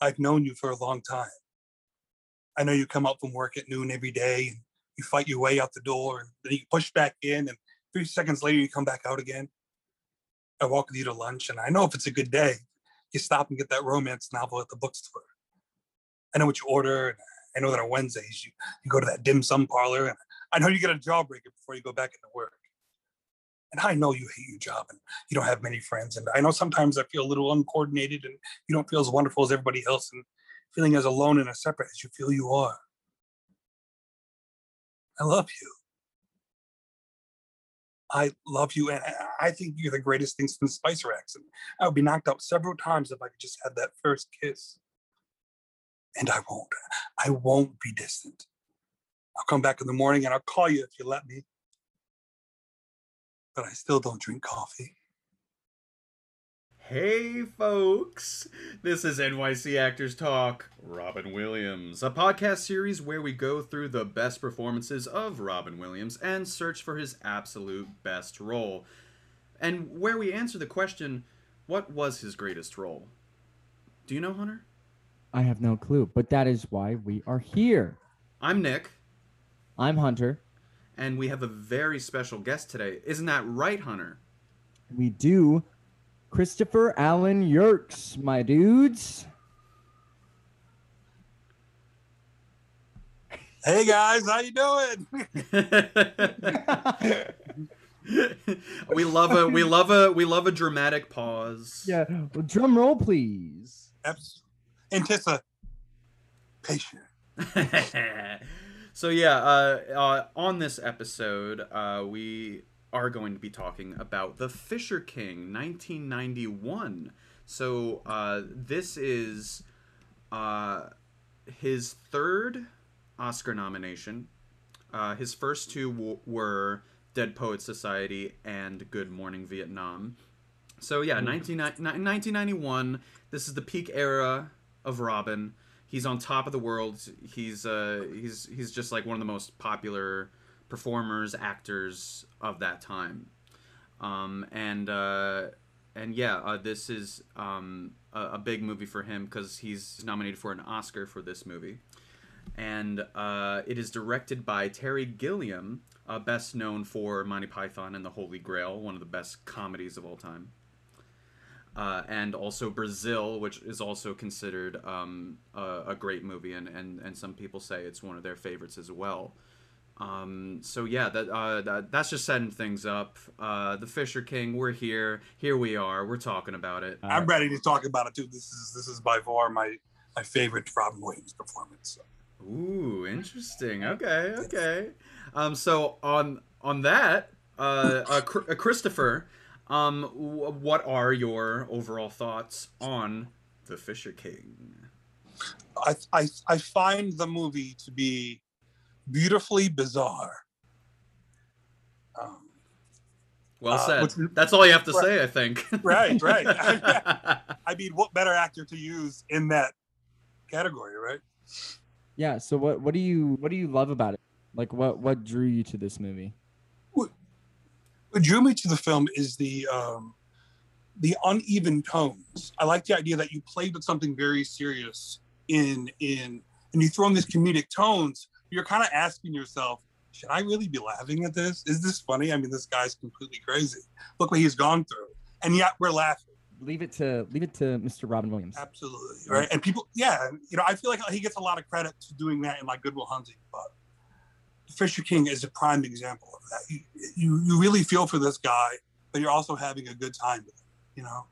I've known you for a long time. I know you come out from work at noon every day and you fight your way out the door and then you push back in and three seconds later you come back out again. I walk with you to lunch and I know if it's a good day, you stop and get that romance novel at the bookstore. I know what you order. And I know that on Wednesdays you, you go to that dim sum parlor and I know you get a jawbreaker before you go back into work. And I know you hate your job and you don't have many friends. And I know sometimes I feel a little uncoordinated and you don't feel as wonderful as everybody else and feeling as alone and as separate as you feel you are. I love you. I love you, and I think you're the greatest thing since Spice Racks. And I would be knocked out several times if I could just have that first kiss. And I won't. I won't be distant. I'll come back in the morning and I'll call you if you let me. But I still don't drink coffee. Hey, folks! This is NYC Actors Talk, Robin Williams, a podcast series where we go through the best performances of Robin Williams and search for his absolute best role. And where we answer the question, what was his greatest role? Do you know, Hunter? I have no clue, but that is why we are here. I'm Nick. I'm Hunter. And we have a very special guest today. Isn't that right, Hunter? We do Christopher Allen Yerkes, my dudes. Hey guys, how you doing? we love a we love a we love a dramatic pause. Yeah, well, drum roll, please. Antissa, patient. so yeah, uh, uh, on this episode, uh, we are going to be talking about The Fisher King, 1991. So uh, this is uh, his third Oscar nomination. Uh, his first two w- were Dead Poet Society and Good Morning Vietnam. So yeah, 19, 1991. This is the peak era of Robin. He's on top of the world. He's uh, he's he's just like one of the most popular performers, actors of that time. Um, and uh, and yeah, uh, this is um, a, a, big movie for him because he's nominated for an Oscar for this movie. And uh, it is directed by Terry Gilliam, uh, best known for Monty Python and the Holy Grail, one of the best comedies of all time. Uh, and also Brazil, which is also considered um, a, a, great movie, and, and, and some people say it's one of their favorites as well. Um, so yeah, that, uh, that that's just setting things up. Uh, the Fisher King, we're here. Here we are. We're talking about it. I'm ready to talk about it too. This is this is by far my my favorite Robin Williams performance. So. Ooh, interesting. Okay, okay. Um, so on on that, uh, uh, uh Christopher, um, what are your overall thoughts on the Fisher King? I I I find the movie to be beautifully bizarre. Um, well uh, said. Uh, which, That's all you have to right, say, I think. right, right. I mean, what better actor to use in that category, right? Yeah. So what what do you what do you love about it? Like what what drew you to this movie? What, drew me to the film is the um, the uneven tones. I like the idea that you played with something very serious in in and you throw in these comedic tones, you're kind of asking yourself, should I really be laughing at this? Is this funny? I mean, this guy's completely crazy. Look what he's gone through, and yet we're laughing. Leave it to leave it to Mr. Robin Williams. Absolutely right, and people, yeah, you know, I feel like he gets a lot of credit to doing that in like Good Will Hunting, but Fisher King is a prime example of that. You, you you really feel for this guy, but you're also having a good time with him. You know.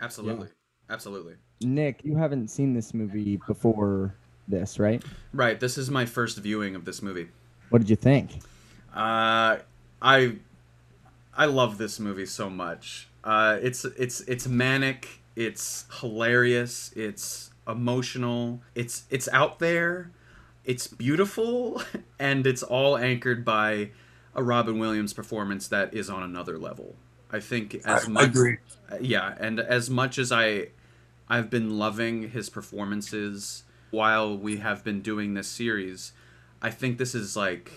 Absolutely, yeah. absolutely. Nick, you haven't seen this movie before this, right? Right. This is my first viewing of this movie. What did you think? Uh, I I love this movie so much. Uh, it's it's it's manic. It's hilarious. It's emotional. It's it's out there. It's beautiful, and it's all anchored by a Robin Williams performance that is on another level. I think as I, much, agree. yeah, and as much as I, I've been loving his performances while we have been doing this series, I think this is like,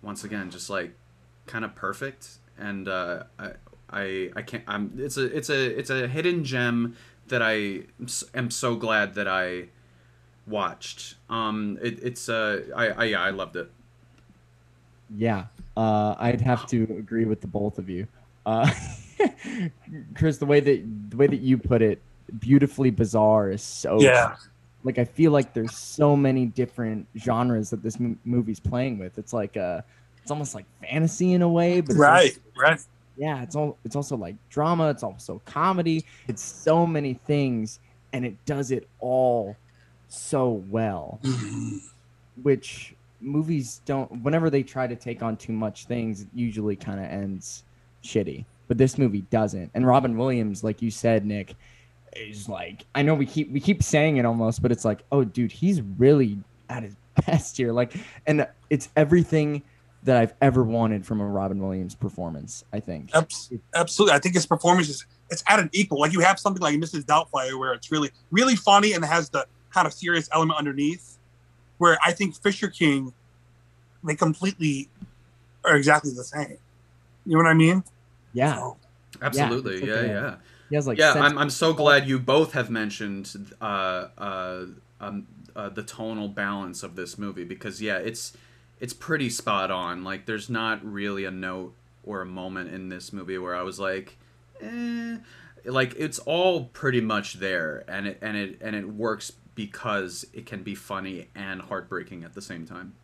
once again, just like kind of perfect. And uh, I, I, I can't. I'm. It's a, it's a, it's a hidden gem that I am so glad that I watched. Um, it, it's uh, I, I yeah, I loved it. Yeah, uh, I'd have to agree with the both of you. Uh, Chris, the way that the way that you put it, beautifully bizarre is so Yeah. like I feel like there's so many different genres that this m- movie's playing with. It's like uh it's almost like fantasy in a way, but Right. also- Right. yeah, it's all it's also like drama, it's also comedy. It's so many things and it does it all so well, Mhm. which movies don't whenever they try to take on too much things, it usually kind of ends shitty. But this movie doesn't. And Robin Williams, like you said, Nick, is like I know we keep we keep saying it almost, but it's like, oh dude, he's really at his best here. Like and it's everything that I've ever wanted from a Robin Williams performance, I think. Absolutely. I think his performance is it's at an equal. Like you have something like Mrs. Doubtfire where it's really, really funny and has the kind of serious element underneath. Where I think Fisher King, they completely are exactly the same. You know what I mean? Yeah. So, Absolutely, it's yeah, like yeah. He has like yeah, I'm, I'm so glad you both have mentioned uh, uh, um, uh, the tonal balance of this movie because yeah, it's it's pretty spot on. Like, there's not really a note or a moment in this movie where I was like, eh. Like, it's all pretty much there, and it and it and it works because it can be funny and heartbreaking at the same time.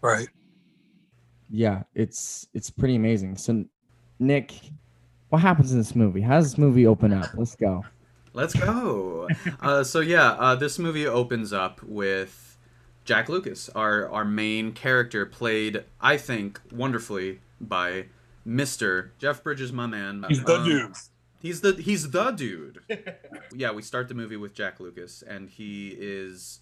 right. yeah, it's it's pretty amazing. So Nick, what happens in this movie? How does this movie open up? Let's go. Let's go. uh, so yeah, uh, this movie opens up with Jack Lucas, our our main character, played I think wonderfully by Mister Jeff Bridges, my man. He's the Um, dude. He's the he's the dude. yeah, we start the movie with Jack Lucas, and he is,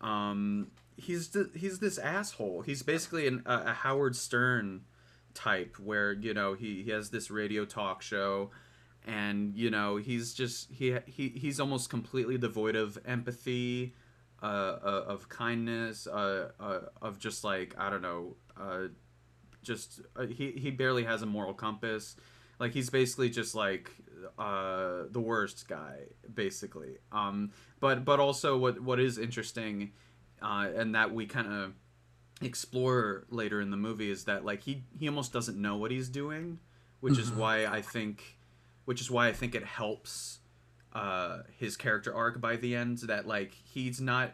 um, he's the, he's this asshole. He's basically an, a, a Howard Stern type, where you know he, he has this radio talk show, and you know he's just he he he's almost completely devoid of empathy, uh, uh of kindness, uh, uh, of just like I don't know, uh, just uh, he he barely has a moral compass like he's basically just like uh the worst guy basically um but but also what what is interesting uh and that we kind of explore later in the movie is that like he he almost doesn't know what he's doing which is Mhm. why i think which is why i think it helps uh his character arc by the end that like he's not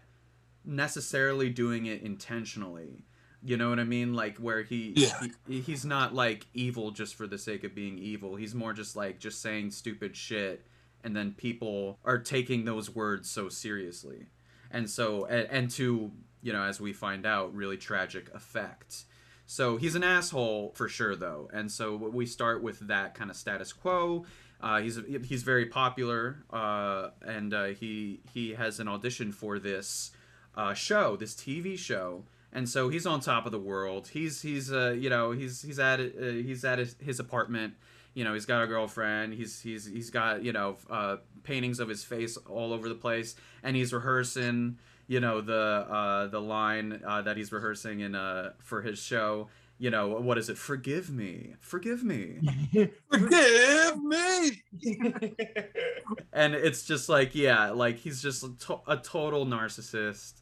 necessarily doing it intentionally you know what i mean? Like where he, Yeah. he he's not like evil just for the sake of being evil. He's more just like just saying stupid shit and then people are taking those words so seriously. And so and, and to you know as we find out really tragic effect. So he's an asshole for sure though. And so we start with that kind of status quo. Uh, he's he's very popular uh, and uh, he he has an audition for this uh, show this TV show and so he's on top of the world. He's he's uh, you know he's he's at uh, he's at his, his apartment. You know he's got a girlfriend. He's he's he's got you know uh, paintings of his face all over the place. And he's rehearsing you know the uh, the line uh, that he's rehearsing in uh, for his show. You know what is it? Forgive me. Forgive me. Forgive me. and it's just like yeah like he's just a, to- a total narcissist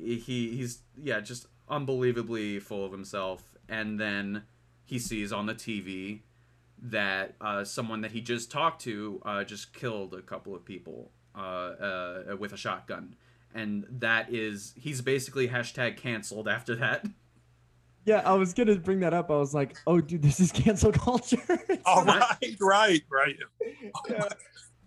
he, he he's yeah just unbelievably full of himself and then he sees on the tv that uh, someone that he just talked to uh, just killed a couple of people uh, uh, with a shotgun and that is he's basically hashtag canceled after that Yeah, I was gonna bring that up. I was like, oh dude, this is cancel culture. All right, right, right.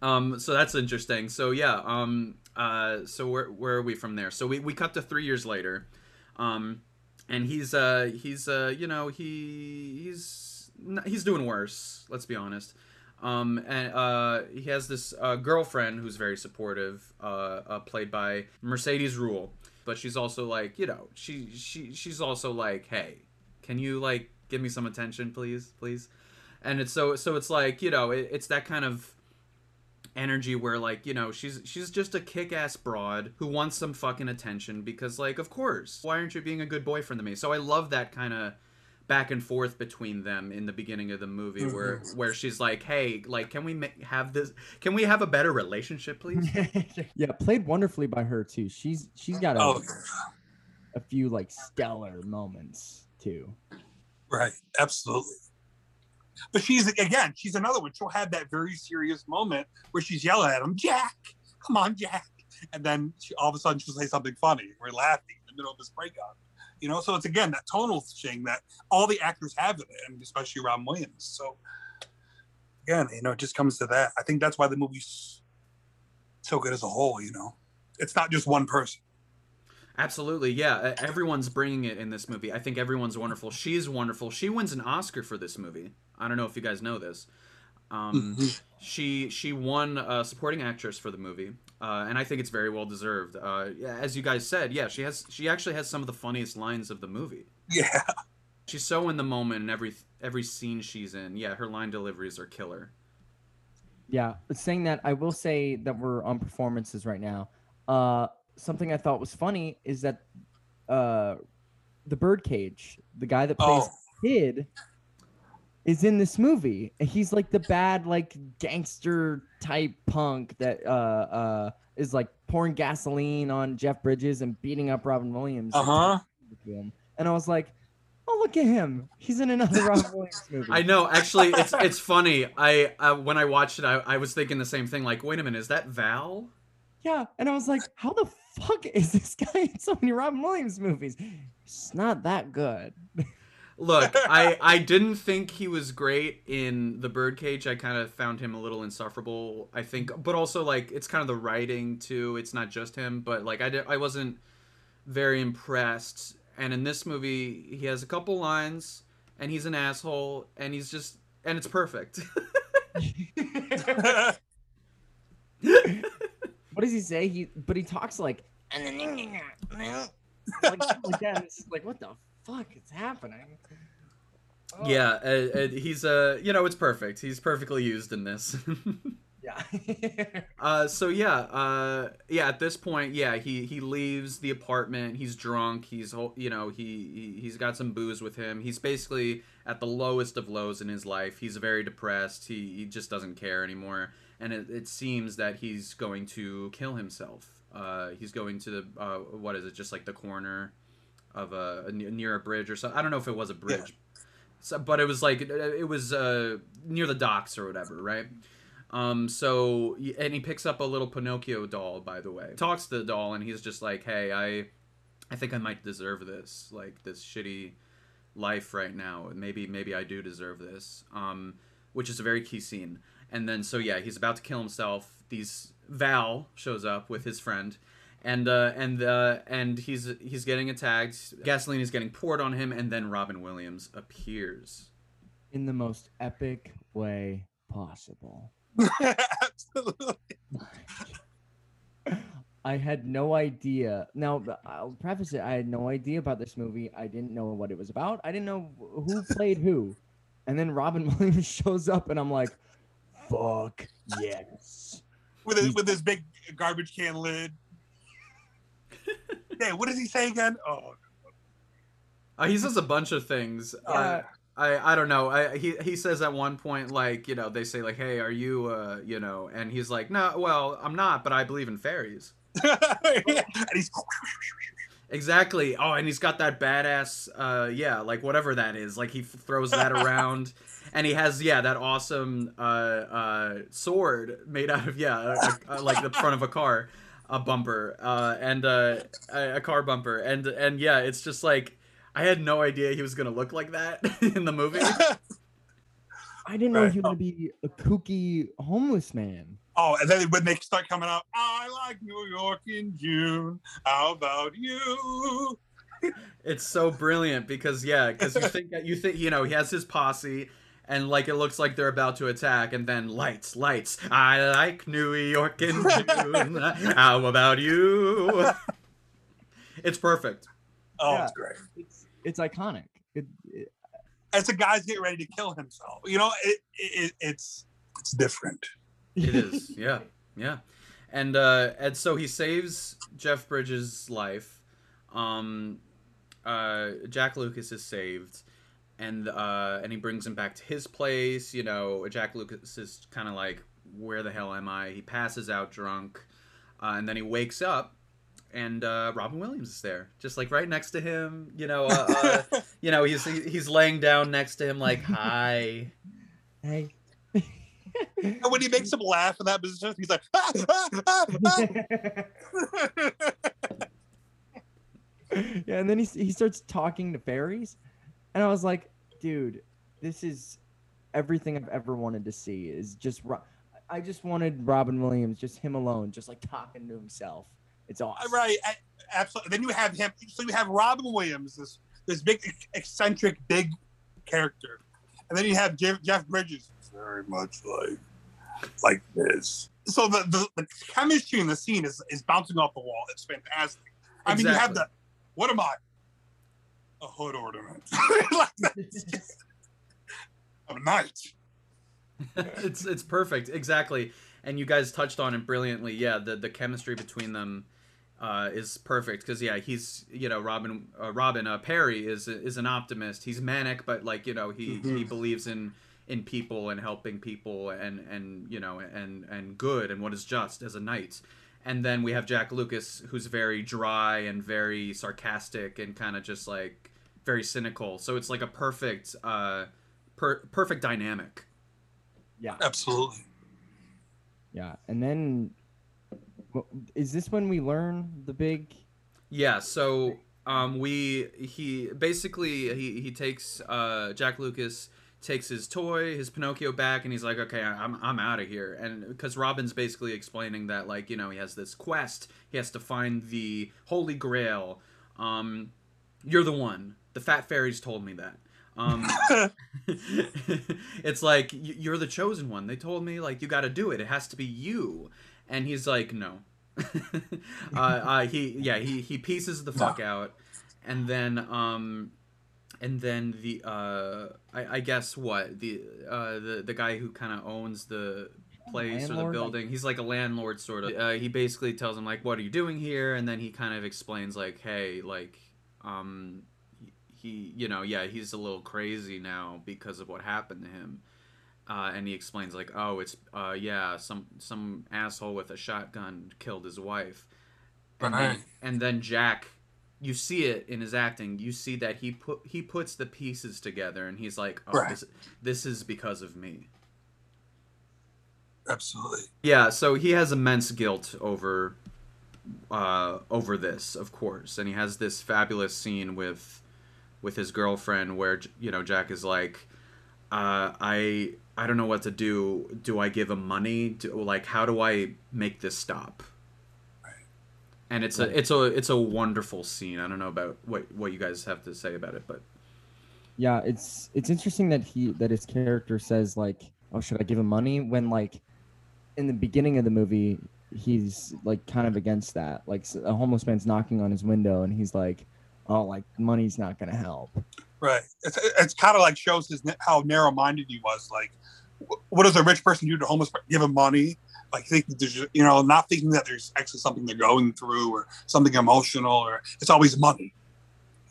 Um, so that's interesting. So yeah, um, uh, so where where are we from there? So we, we cut to three years later, um, and he's uh he's uh you know he he's he's doing worse. Let's be honest. Um, and uh, he has this uh, girlfriend who's very supportive, uh, uh, played by Mercedes Ruehl, but she's also like you know she she she's also like hey, can you like give me some attention please please, and it's so so it's like you know it, it's that kind of energy where like you know she's she's just a kick-ass broad who wants some fucking attention because like of course why aren't you being a good boyfriend to me so i love that kind of back and forth between them in the beginning of the movie where Mhm. where she's like hey like can we ma- have this can we have a better relationship please yeah, played wonderfully by her too. She's she's got a, Oh, a few like stellar moments too. right. Absolutely. But she's again, she's another one. She'll have that very serious moment where she's yelling at him, Jack, come on, Jack. And then she, all of a sudden she'll say something funny. We're laughing in the middle of this breakup. You know, so it's again that tonal thing that all the actors have in it, and especially Robin Williams. So again, you know, it just comes to that. I think that's why the movie's so good as a whole, you know. It's not just one person. Absolutely, yeah. uh, Everyone's bringing it in this movie. I think everyone's wonderful. She's wonderful. She wins an Oscar for this movie. I don't know if you guys know this. Um, Mhm. she she won uh, supporting actress for the movie, uh, and I think it's very well deserved. Uh, as you guys said, yeah, she has she actually has some of the funniest lines of the movie. Yeah. She's so in the moment in every every scene she's in. Yeah, her line deliveries are killer. Yeah, but saying that, I will say that we're on performances right now. Uh, something I thought was funny is that uh, the birdcage, the guy that plays Oh, kid, is in this movie. He's like the bad, like gangster type punk that uh, uh, is like pouring gasoline on Jeff Bridges and beating up Robin Williams. uh huh. And I was like, oh look at him, he's in another Robin Williams movie. I know. Actually, it's it's funny. I uh, when I watched it, I, I was thinking the same thing. Like, wait a minute, is that Val? Yeah, and I was like, how the fuck is this guy in so many Robin Williams movies? It's not that good. Look, I I didn't think he was great in the Birdcage. I kind of found him a little insufferable. I think, but also like it's kind of the writing too. It's not just him, but like I did, I wasn't very impressed. And in this movie, he has a couple lines, and he's an asshole, and he's just and it's perfect. What does he say? He but he talks like like, like that. It's like what the fuck is happening? Oh, yeah, uh, uh, he's uh, you know, it's perfect. He's perfectly used in this. yeah. Uh, so yeah, uh, yeah. At this point, yeah, he he leaves the apartment. He's drunk. He's you know he, he he's got some booze with him. He's basically at the lowest of lows in his life. He's very depressed. He he just doesn't care anymore. And it, it seems that he's going to kill himself. Uh, he's going to the uh, what is it? Just like the corner of a, a near a bridge or so. I don't know if it was a bridge. So, but it was like it was uh, near the docks or whatever, right? Um, so and he picks up a little Pinocchio doll, by the way. Talks to the doll, and he's just like, "Hey, I, I think I might deserve this, like this shitty life right now. Maybe, maybe I do deserve this." Um, which is a very key scene. And then, so yeah, he's about to kill himself. These Val shows up with his friend, and uh, and uh, and he's he's getting attacked. Gasoline is getting poured on him, and then Robin Williams appears. In the most epic way possible. Absolutely. I had no idea. Now, I'll preface it. I had no idea about this movie. I didn't know what it was about. I didn't know who played who. And then Robin Williams shows up, and I'm like, fuck yes. With his, with his big garbage can lid. Hey, what does he say again? Oh, Uh, he says a bunch of things. Uh, Yeah. I I don't know. I he he says at one point like you know they say like hey are you uh you know and he's like no well I'm not but I believe in fairies. and he's Exactly. Oh, and he's got that badass, uh, yeah, like whatever that is. Like he f- throws that around, and he has yeah that awesome uh, uh, sword made out of yeah, a, a, like the front of a car, a bumper, uh, and uh, a, a car bumper, and and yeah, it's just like I had no idea he was gonna look like that in the movie. I didn't know Right. he was going to be a kooky homeless man. oh, and then when they start coming out, I like New York in June. How about you? It's so brilliant because yeah, because you think that you think you know he has his posse. And like it looks like they're about to attack, and then lights, lights. I like New York in June. How about you? It's perfect. Oh, Yeah. it's great. It's it's iconic. It, it, As a guy's getting ready to kill himself, you know, it, it it's it's different. It is, yeah, yeah. And uh, and so he saves Jeff Bridges' life. Um, uh, Jack Lucas is saved, and uh, and he brings him back to his place. You know, Jack Lucas is kind of like, "Where the hell am I?" He passes out drunk, uh, and then he wakes up, and uh, Robin Williams is there, just like right next to him. You know, uh, uh, you know, he's he's laying down next to him, like, "Hi." Hey. and when he makes him laugh in that position, he's like, ah, ah, ah, ah. yeah, and then he he starts talking to fairies, and I was like, dude, this is everything I've ever wanted to see. Is just Ro- I just wanted Robin Williams, just him alone, just like talking to himself. It's uh, awesome. right, I- absolutely. Then you have him. So you have Robin Williams, this this big eccentric big character, and then you have Jeff, Jeff Bridges, very much like like this. So the, the the chemistry in the scene is is bouncing off the wall. It's fantastic. I mean, you have the what am I? A hood ornament. like just a knight. it's it's perfect exactly and you guys touched on it brilliantly yeah the the chemistry between them uh, is perfect because yeah he's you know robin uh, robin uh, perry is is an optimist he's manic but like you know he he Mhm. believes in in people and helping people and and you know and and good and what is just as a knight and then we have jack lucas who's very dry and very sarcastic and kind of just like very cynical so it's like a perfect uh per- perfect dynamic Yeah, Absolutely. yeah, and then is this when we learn the big? Yeah, so um we he basically he he takes uh Jack Lucas takes his toy, his Pinocchio back and he's like, "Okay, I'm I'm out of here." And cuz Robin's basically explaining that like, you know, he has this quest, he has to find the Holy Grail. Um you're the one. The fat fairies told me that. Um it's like you're the chosen one. They told me like you got to do it. It has to be you. And he's like, no. uh, uh, he yeah he he pieces the fuck out, and then um, and then the uh, I, I guess what the uh the the guy who kind of owns the place or the Landlord? building. He's like a landlord sort of. Uh, he basically tells him like, "What are you doing here?" And then he kind of explains like, "Hey, like, um, he, you know, yeah, he's a little crazy now because of what happened to him." Uh, and he explains like, "Oh, it's uh, yeah, some some asshole with a shotgun killed his wife." And then, and then Jack, you see it in his acting. You see that he put he puts the pieces together, and he's like, "Oh, Right. this this is because of me." Absolutely. Yeah, so he has immense guilt over uh over this, of course. And he has this fabulous scene with with his girlfriend where you know Jack is like uh I I don't know what to do. Do I give him money? Do, like how do I make this stop? Right. And it's a it's a it's a wonderful scene. I don't know about what what you guys have to say about it, but Yeah, it's it's interesting that he that his character says like, "Oh, should I give him money?" When like in the beginning of the movie, he's like kind of against that. Like a homeless man's knocking on his window, and he's like, "Oh, like money's not gonna help." Right. It's, it's kind of like shows his how narrow minded he was. Like, what does a rich person do to a homeless? person? Give him money. Like thinking there's you know not thinking that there's actually something they're going through or something emotional or it's always money.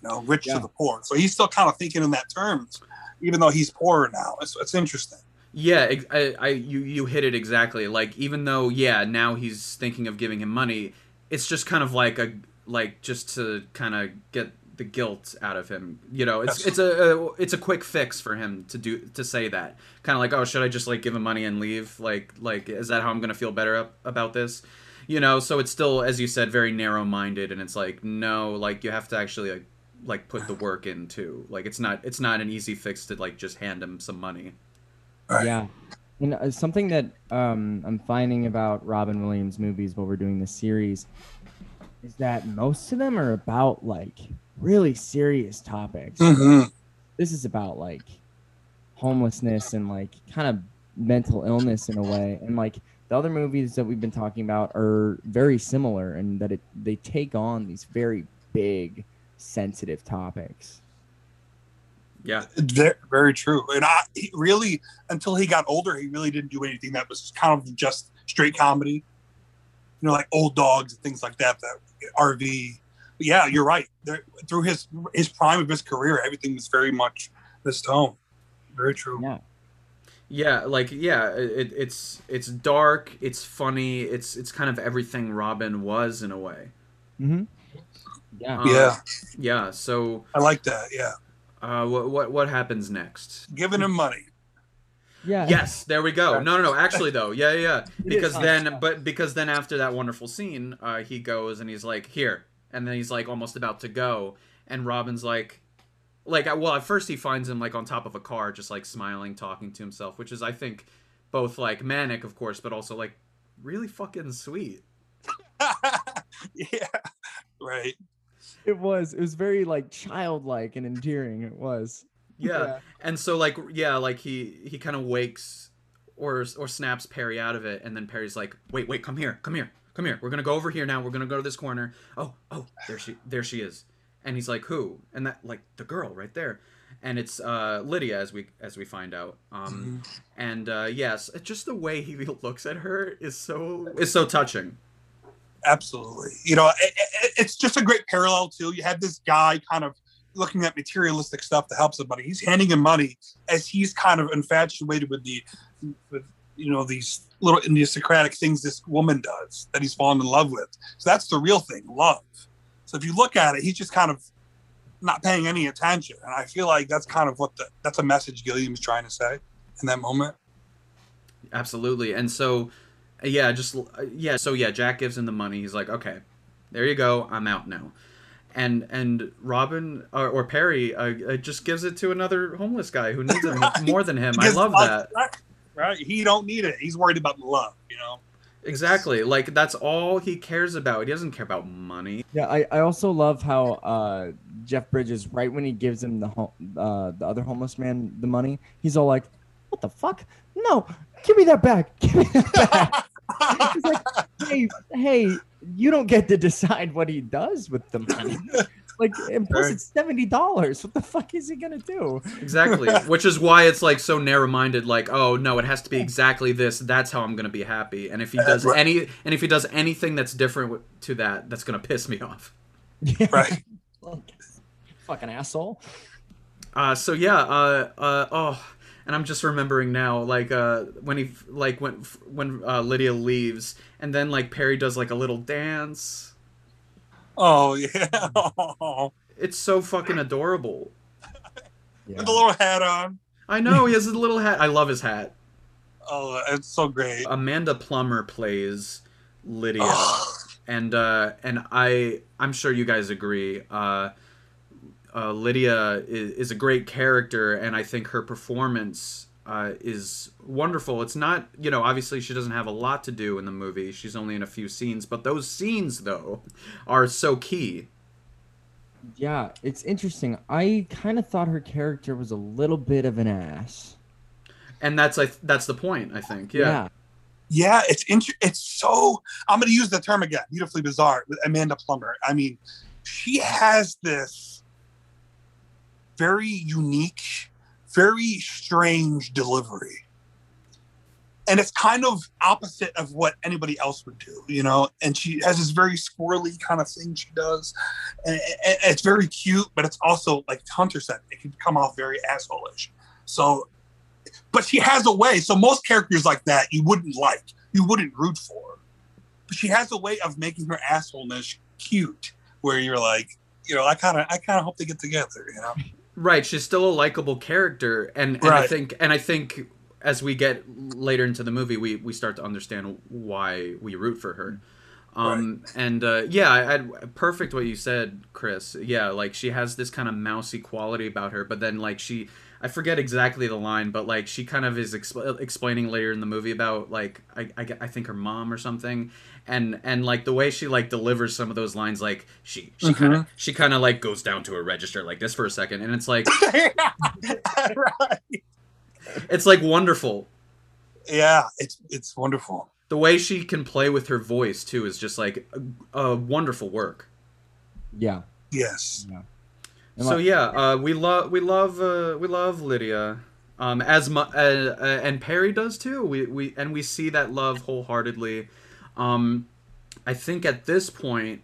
You know, rich Yeah. to the poor. So he's still kind of thinking in that terms, even though he's poorer now. It's, it's interesting. Yeah, I, I, you, you hit it exactly. Like, even though, yeah, now he's thinking of giving him money, it's just kind of like a, like, just to kind of get the guilt out of him. You know, it's it's a, a it's a quick fix for him to do to say that. Kind of like, oh, should I just like give him money and leave? Like, like is that how I'm gonna feel better up, about this? You know, so it's still, as you said, very narrow minded, and it's like, no, like you have to actually like like put the work in too. Like, it's not it's not an easy fix to like just hand him some money. Right. Yeah, and uh, something that um, I'm finding about Robin Williams movies while we're doing this series is that most of them are about like really serious topics. Mm-hmm. this is about like homelessness and like kind of mental illness in a way and like the other movies that we've been talking about are very similar in that it they take on these very big sensitive topics Yeah. Very, very true. And I he really, until he got older, he really didn't do anything that was kind of just straight comedy. You know, like old dogs and things like that. That RV. But yeah, you're right. There, through his his prime of his career, everything was very much this tone. Very true. Yeah. Yeah, like yeah, it, it's it's dark, it's funny, it's it's kind of everything Robin was in a way. Mm-hmm. Yeah. Uh, Yeah, Yeah. So, I like that. Yeah, uh, what what what happens next? giving him money. Yeah. Yes, there we go. No, no, no. Actually, though, yeah, yeah, yeah. Because then, but because then after that wonderful scene, uh, he goes and he's like, "Here," and then he's like almost about to go, and Robin's like, like, uh, well, at first he finds him like on top of a car, just like smiling, talking to himself, which is, I think, both like manic, of course, but also like really fucking sweet. yeah, right. It was. It was very like childlike and endearing. It was. Yeah. and so like yeah like he he kind of wakes or or snaps perry out of it and then perry's like wait wait come here come here come here. We're gonna go over here now. We're gonna go to this corner. Oh oh there she there she is. And he's like who? And that like the girl right there. And it's uh lydia as we as we find out. Um and uh yes just the way he looks at her is so is so touching. Absolutely. You know, it, it, it's just a great parallel too. You have this guy kind of looking at materialistic stuff to help somebody. He's handing him money as he's kind of infatuated with the, with you know these little idiosyncratic things this woman does that he's fallen in love with. So that's the real thing, love. So if you look at it, he's just kind of not paying any attention, and I feel like that's kind of what the that's a message Gilliam is trying to say in that moment. Absolutely. And so, yeah, just yeah. So yeah, Jack gives him the money. He's like, okay, there you go. I'm out now. And and Robin or, or Perry uh, uh, just gives it to another homeless guy who needs it Right. more than him. I love that. Right, right. He don't need it. He's worried about love. You know. Exactly. Like that's all he cares about. He doesn't care about money. Yeah, I, I also love how uh, Jeff Bridges, right when he gives him the home, uh, the other homeless man the money, he's all like, "What the fuck? No, give me that back! Give me that back!" He's like, "Hey, hey, you don't get to decide what he does with the money. Like, and plus Right. it's seventy dollars. What the fuck is he gonna do?" Exactly. Which is why it's like so narrow-minded. Like, oh no, it has to be exactly this. That's how I'm gonna be happy. And if he does right. any, and if he does anything that's different to that, that's gonna piss me off. Yeah, right. fucking asshole. Uh, so yeah, uh, uh, oh, and I'm just remembering now, like, uh, when he, like, when when uh, Lydia leaves, and then like Perry does like a little dance. Oh yeah. It's so fucking adorable. Yeah. With the little hat on. I know he has a little hat. I love his hat. Oh, it's so great. Amanda Plummer plays Lydia, and uh, and I I'm sure you guys agree. Uh, uh, Lydia is, is a great character, and I think her performance uh, is wonderful. It's not, you know, obviously she doesn't have a lot to do in the movie. She's only in a few scenes, but those scenes though are so key. Yeah, it's interesting. I kind of thought her character was a little bit of an ass. And that's like that's the point. I think. Yeah. yeah, it's inter- It's so. I'm going to use the term again. Beautifully bizarre with Amanda Plummer. I mean, she has this very unique, very strange delivery. And it's kind of opposite of what anybody else would do, you know. And she has this very squirrely kind of thing she does, and, it's very cute, but it's also like Hunter said, it can come off very asshole-ish. So, but she has a way. So most characters like that you wouldn't like, you wouldn't root for. But she has a way of making her assholeness cute, where you're like, you know, I kind of, I kind of hope they get together, you know. Right, she's still a likable character, and, and I think and I think as we get later into the movie, we we start to understand why we root for her. Um, and uh, yeah, I, I, perfect what you said, Chris. Yeah, like she has this kind of mousy quality about her, but then like she, I forget exactly the line, but like she kind of is expl- explaining later in the movie about like I, I, I think her mom or something, and and like the way she like delivers some of those lines, like she she mm-hmm. kind of she kind of like goes down to a register like this for a second, and it's like right. it's like wonderful. Yeah, it's it's wonderful. The way she can play with her voice too is just like a, a wonderful work. Yeah. Yes. And so like- yeah, uh, we love we love uh, we love Lydia, um, as mu- uh, uh, and Perry does too. We we and we see that love wholeheartedly. Um, I think at this point,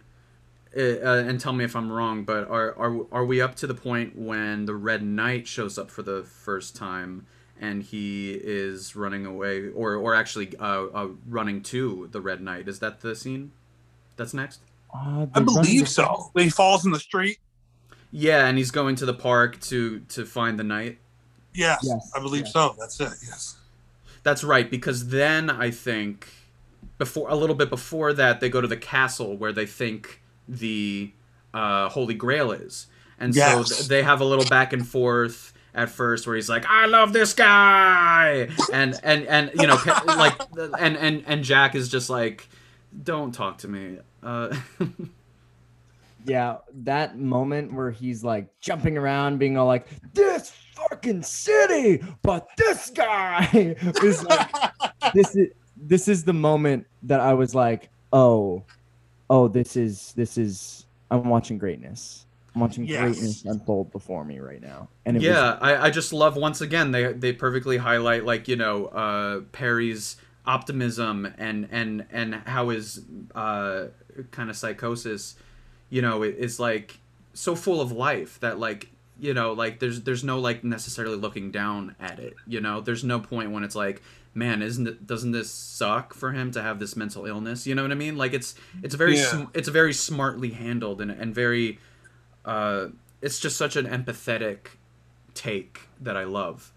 uh, and tell me if I'm wrong, but are are are we up to the point when the Red Knight shows up for the first time and he is running away, or or actually uh, uh running to the Red Knight? Is that the scene? That's next. Uh, I the running believe so. He falls in the street. Yeah, and he's going to the park to to find the knight. Yes, Yes, I believe yes. so. That's it. Yes. That's right, because then I think before a little bit before that they go to the castle where they think the uh, Holy Grail is, and so th- they have a little back and forth at first where he's like, "I love this guy," and and and you know like and and and Jack is just like, "Don't talk to me." Uh, Yeah, that moment where he's like jumping around, being all like, "This fucking city, but this guy is like, this is this is the moment that I was like, oh, oh, this is this is I'm watching greatness. I'm watching Yes. greatness unfold before me right now, and it yeah, I, I just love once again they they perfectly highlight like you know uh, Perry's optimism and and and how his uh, kind of psychosis, you know, is like so full of life that like you know like there's there's no like necessarily looking down at it. You know, there's no point when it's like. Man, isn't it? Doesn't this suck for him to have this mental illness? You know what I mean? Like it's it's very Yeah. sm- it's a very smartly handled and and very, uh, it's just such an empathetic take that I love.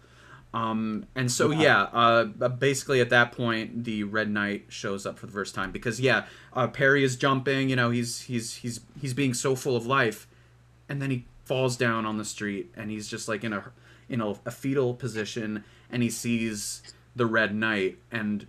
Um, and so yeah, uh, basically at that point, the Red Knight shows up for the first time because yeah, uh, Perry is jumping. You know, he's he's he's he's being so full of life, and then he falls down on the street, and he's just like in a in a, a fetal position, and he sees the Red Knight, and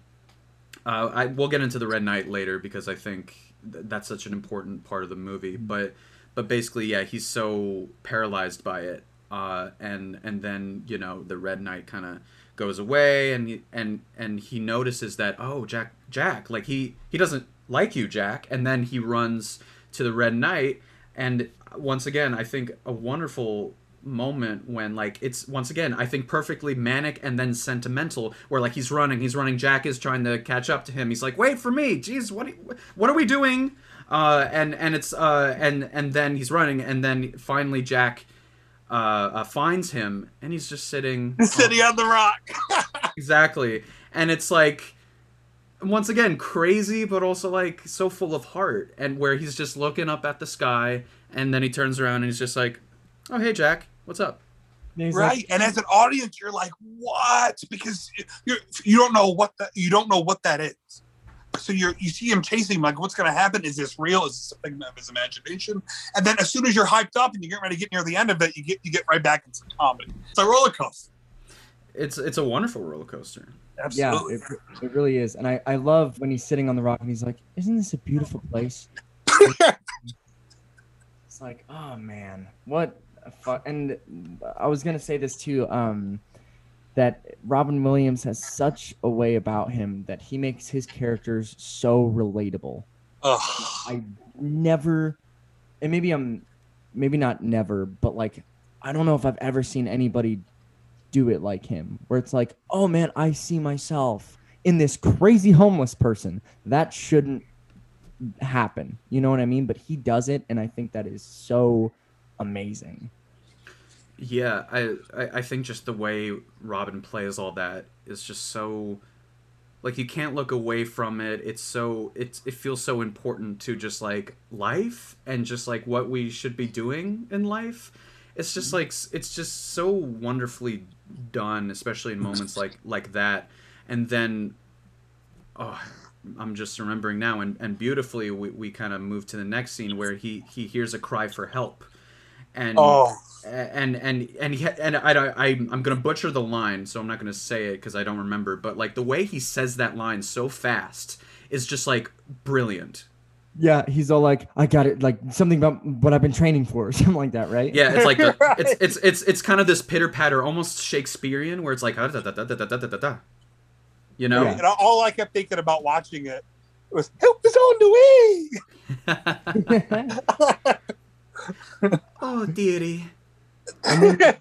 uh, I we'll get into the Red Knight later because I think th- that's such an important part of the movie. But but basically, yeah, he's so paralyzed by it, uh, and and then you know the Red Knight kind of goes away, and he, and and he notices that oh Jack Jack like he he doesn't like you Jack, and then he runs to the Red Knight, and once again I think a wonderful moment when like it's once again I think perfectly manic and then sentimental where like he's running he's running Jack is trying to catch up to him. He's like wait for me jeez what are what are we doing? Uh and and it's uh and and then he's running. And then finally Jack uh, uh finds him and he's just sitting The city on the rock. exactly. And it's like once again crazy but also like so full of heart and where he's just looking up at the sky and then he turns around and he's just like oh hey Jack what's up? And he's like, right and as an audience you're like what? Because you're you don't know what that you don't know what that is so you're you see him chasing him like what's going to happen? Is this real? Is this a figment of his imagination? And then as soon as you're hyped up and you get ready to get near the end of it you get you get right back into comedy. It's a roller coaster. It's it's a wonderful roller coaster. Yeah, absolutely it, it really is, and I I love when he's sitting on the rock and he's like, "Isn't this a beautiful place?" It's like, oh man, what a fuck. And I was gonna say this too, um, that Robin Williams has such a way about him that he makes his characters so relatable. Ugh. I never, and maybe I'm, maybe not never, but like, I don't know if I've ever seen anybody do it like him, where it's like, oh man, I see myself in this crazy homeless person. That shouldn't happen. You know what I mean? But he does it, and I think that is so amazing. Yeah I, I i think just the way robin plays all that is just so like you can't look away from it. It's so it's it feels so important to just like life and just like what we should be doing in life. It's just mm-hmm. like it's just so wonderfully done especially in moments like like that. And then oh i'm just remembering now and, and beautifully we, we kind of move to the next scene where he he hears a cry for help and oh. and and and he, and I don't I I'm gonna butcher the line, so I'm not gonna say it because I don't remember. But like the way he says that line so fast is just like brilliant. Yeah, he's all like, "I got it," like something about what I've been training for, or something like that, right? Yeah, it's like the, right. it's it's it's it's kind of this pitter patter, almost Shakespearean, where it's like, ah, da, da, da, da, da, da, da, you know. Yeah. And all I kept thinking about watching it was, "Help is on the way." oh dearie. And then-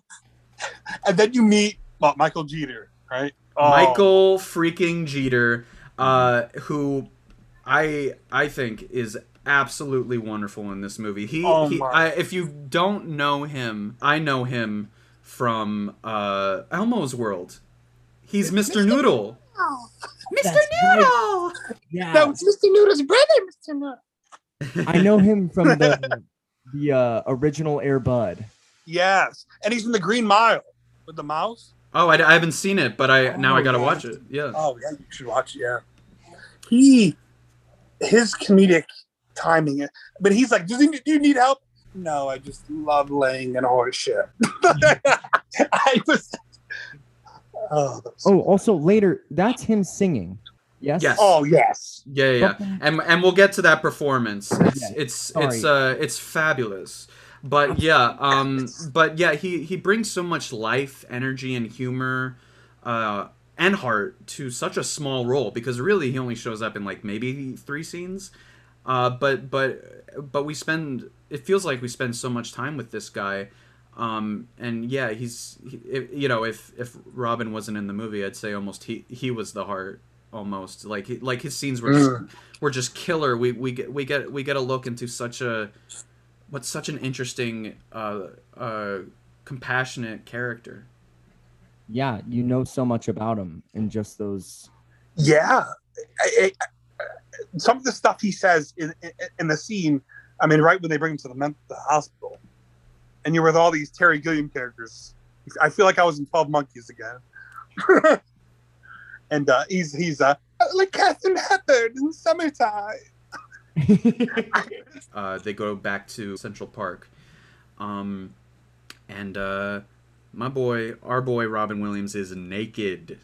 and then you meet well, Michael Jeter, right? Oh, Michael freaking Jeter, uh, who I I think is absolutely wonderful in this movie. He, Oh he. I, if you don't know him, I know him from uh, Elmo's World. He's Mr. Noodle. Mr. That's. Noodle. Yeah. That was Mr. Noodle's brother, Mr. Noodle. I know him from the the uh, original Air Bud. Yes, and he's in the Green Mile with the mouse. Oh, I, I haven't seen it, but I now I Oh, gotta yeah. watch it. Yeah. Oh yeah, you should watch. it, Yeah, he, his comedic timing. But he's like, "Do you, do you need help?" No, I just love laying in horse shit. I was. Oh, that's- Oh, also later, that's him singing. Yes. Yes. oh yes. Yeah, yeah, yeah. and and we'll get to that performance. It's Yeah, it's sorry. it's uh it's fabulous. But yeah, um, but yeah, he he brings so much life, energy, and humor, uh, and heart to such a small role because really he only shows up in like maybe three scenes. Uh, but but but we spend it feels like we spend so much time with this guy. Um, and yeah, he's he, you know if if Robin wasn't in the movie, I'd say almost he he was the heart almost like like his scenes were just, Mm. were just killer. We we get we get we get a look into such a what's such an interesting uh uh compassionate character. Yeah, you know so much about him in just those. Yeah, I, I, some of the stuff he says in, in in the scene. I mean, right when they bring him to the, men- the hospital, and you're with all these Terry Gilliam characters. I feel like I was in Twelve Monkeys again. and uh, he's he's uh, like Katharine Hepburn in summertime. Uh, they go back to Central Park, um, and uh, my boy, our boy Robin Williams is naked.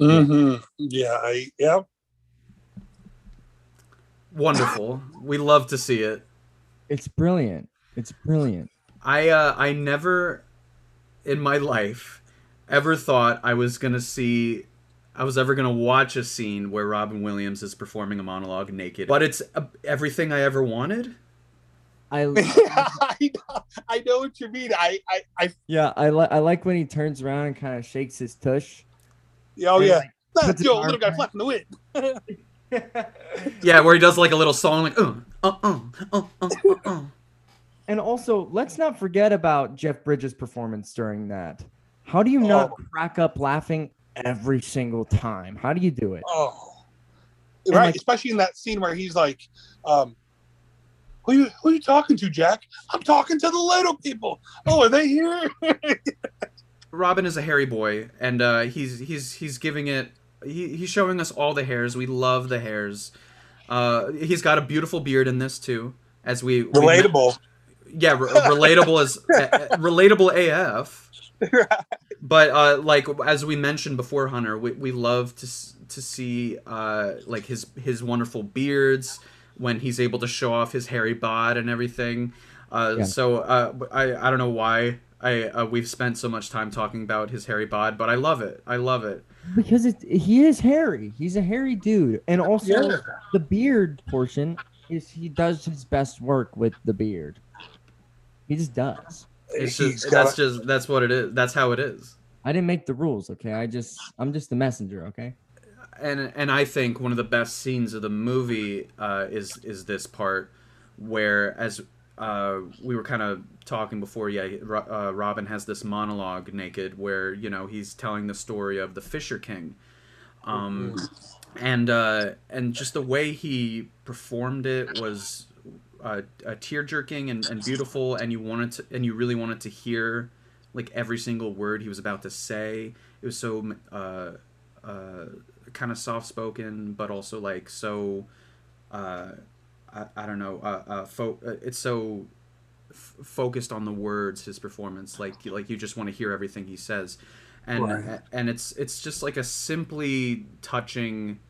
Mm-hmm. Yeah, I yeah. Wonderful. we love to see it. it's brilliant. It's brilliant. I uh, I never in my life ever thought I was gonna see I was ever gonna watch a scene where Robin Williams is performing a monologue naked. But it's uh, everything I ever wanted. I I, know, I know what you mean. I I, I yeah, I like I like when he turns around and kind of shakes his tush. oh And, yeah. like, That's puts his yo, arm little guy flapping the wind. Yeah, where he does like a little song like uh uh uh uh uh uh. uh. And also, let's not forget about Jeff Bridges' performance during that. How do you not Oh. crack up laughing every single time? How do you do it? Oh, And, right. like- Especially in that scene where he's like, um, "Who you who you talking to, Jack? I'm talking to the little people. Oh, are they here? Robin is a hairy boy, and uh, he's he's he's giving it. He, he's showing us all the hairs. We love the hairs. Uh, he's got a beautiful beard in this too, as we we- Relatable. yeah, re- relatable as uh, relatable AF. But uh, like as we mentioned before, Hunter, we, we love to to see uh, like his his wonderful beards when he's able to show off his hairy bod and everything. Uh, Yeah. So uh, I I don't know why I uh, we've spent so much time talking about his hairy bod, but I love it. I love it. Because it, he is hairy. He's a hairy dude. And also, Yeah. the beard portion is he does his best work with the beard. He just does. It's just got that's just that's what it is. That's how it is. I didn't make the rules, okay? I just I'm just the messenger, okay? and and I think one of the best scenes of the movie uh, is is this part where as uh, we were kind of talking before, yeah, uh, Robin has this monologue naked where you know he's telling the story of the Fisher King, um, and uh, and just the way he performed it was uh, uh, tear jerking and, and beautiful, and you wanted to and you really wanted to hear like every single word he was about to say. It was so uh, uh, kind of soft spoken, but also like so. Uh, I, I don't know. Uh, uh, fo- uh, it's so f- focused on the words. His performance, like like you just want to hear everything he says, and Right. and it's it's just like a simply touching.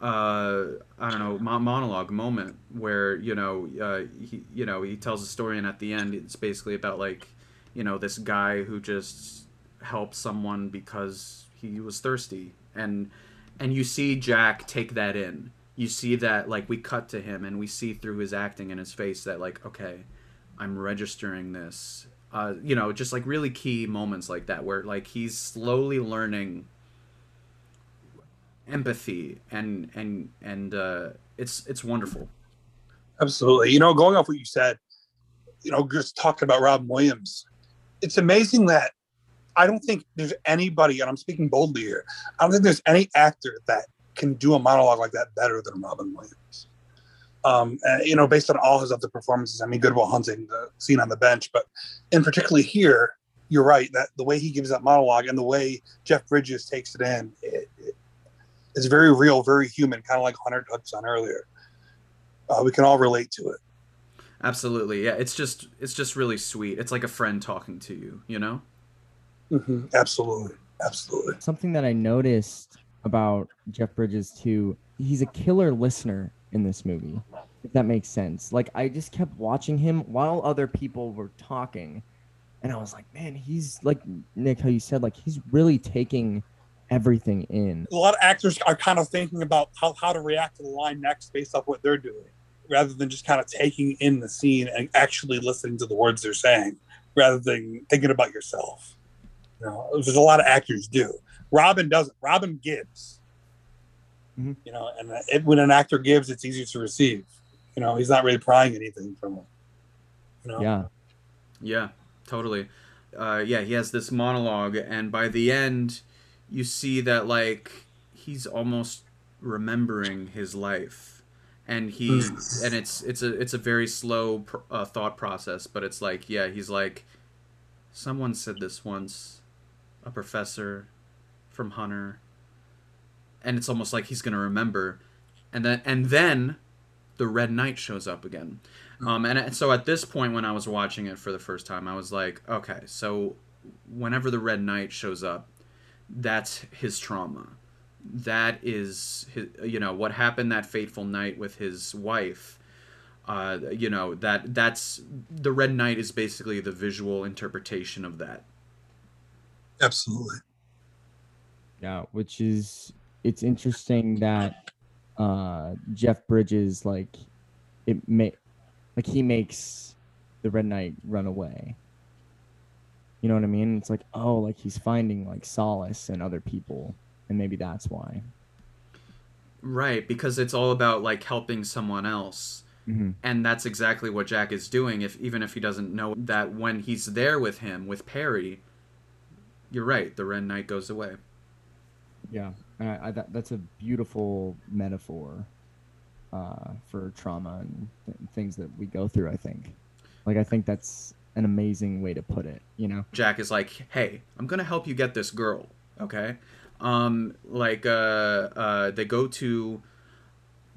Uh, I don't know mo- monologue moment where you know uh, he you know he tells a story and at the end it's basically about like you know this guy who just helped someone because he was thirsty and and you see Jack take that in. You see that like we cut to him and we see through his acting and his face that like okay, I'm registering this. Uh, you know, just like really key moments like that where like he's slowly learning empathy and and and uh, it's it's wonderful. Absolutely. You know, going off what you said, you know, just talking about Robin Williams, it's amazing that I don't think there's anybody, and I'm speaking boldly here, I don't think there's any actor that can do a monologue like that better than Robin Williams. Um, and, you know, based on all his other performances, I mean, Good Will Hunting, the scene on the bench, but in particularly here, you're right that the way he gives that monologue and the way Jeff Bridges takes it in, it, it's very real, very human, kind of like Hunter touched on earlier. Uh, we can all relate to it. Absolutely, yeah. It's just it's just really sweet. It's like a friend talking to you, you know. Mm-hmm. Absolutely, absolutely. Something that I noticed about Jeff Bridges too, he's a killer listener in this movie. If that makes sense. Like I just kept watching him while other people were talking, and I was like, man, he's like Nick, how you said, like he's really taking everything in. A lot of actors are kind of thinking about how, how to react to the line next based off what they're doing, rather than just kind of taking in the scene and actually listening to the words they're saying, rather than thinking about yourself. You know, there's a lot of actors do. Robin doesn't. Robin gives. Mhm. You know, and it, when an actor gives, it's easier to receive. You know, he's not really prying anything from him. You know, Yeah. Yeah, totally. Uh, yeah, he has this monologue, and by the end, you see that like he's almost remembering his life, and he Mm. and it's it's a it's a very slow pr- uh, thought process, but it's like yeah, he's like, someone said this once, a professor from Hunter, and it's almost like he's gonna remember, and then and then the Red Knight shows up again. Um, and and so at this point, when I was watching it for the first time, I was like, okay, so whenever the Red Knight shows up, that's his trauma. That is, his, you know, what happened that fateful night with his wife. Uh, you know that that's the Red Knight is basically the visual interpretation of that. absolutely. Yeah, which is it's interesting that uh Jeff Bridges like it may like he makes the Red Knight run away. You know what I mean? It's like, oh, like he's finding like solace in other people, and maybe that's why. Right, because it's all about like helping someone else. Mm-hmm. and that's exactly what Jack is doing. If even if he doesn't know that when he's there with him with Perry, you're right. The Red Knight goes away. Yeah, I, I, that, that's a beautiful metaphor uh, for trauma and th- things that we go through. I think, like, I think that's an amazing way to put it. You know? Jack is like, "Hey, I'm gonna help you get this girl." Okay, um, like uh, uh, they go to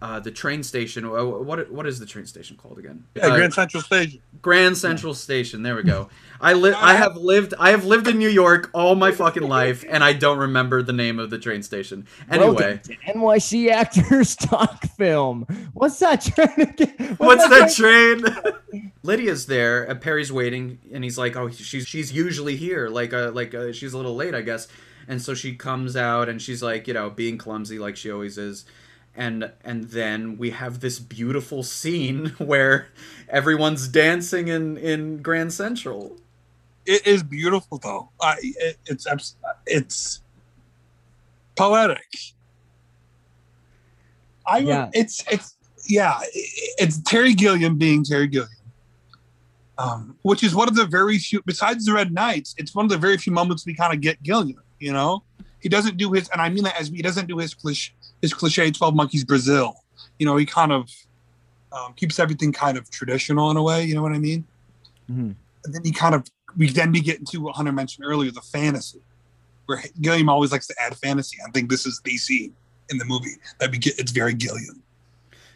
uh, the train station. Uh, What what is the train station called again? Yeah, Uh, Grand Central Station. Grand Central Station. There we go. I live. I have lived. I have lived in New York all my fucking life, and I don't remember the name of the train station. Anyway, NYC Actors Talk Film. What's that trying to get? what's that train? Lydia's there. And Perry's waiting, and he's like, "Oh, she's she's usually here. Like, uh, like uh, she's a little late, I guess." And so she comes out, and she's like, you know, being clumsy like she always is. And and then we have this beautiful scene where everyone's dancing in in Grand Central. It is beautiful, though. I, it, it's it's poetic. I Yeah. it's it's yeah, it's Terry Gilliam being Terry Gilliam, um, which is one of the very few. Besides the Red Knights, it's one of the very few moments we kind of get Gilliam. You know, he doesn't do his, and I mean that as he doesn't do his cliche, his cliche Twelve Monkeys Brazil. You know, he kind of um, keeps everything kind of traditional in a way. You know what I mean? Mhm. and then he kind of we then we get into what Hunter mentioned earlier, the fantasy, where Gilliam always likes to add fantasy. I think this is the scene in the movie that we get. It's very Gilliam.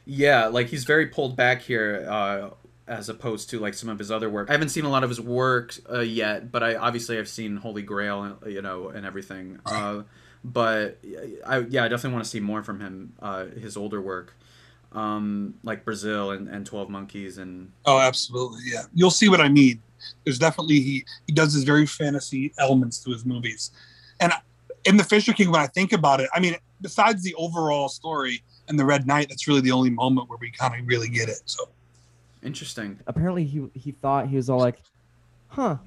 Yeah, like he's very pulled back here, uh, as opposed to like some of his other work. I haven't seen a lot of his work uh, yet, but I obviously I've seen Holy Grail, you know, and everything. Uh, but I yeah, I definitely want to see more from him. Uh, his older work, um, like Brazil and, and Twelve Monkeys, and Oh, absolutely, yeah. You'll see what I mean. There's definitely he he does his very fantasy elements to his movies, and in the Fisher King, when I think about it, I mean, besides the overall story and the Red Knight, that's really the only moment where we kind of really get it. So interesting. Apparently, he he thought he was all like, "Huh,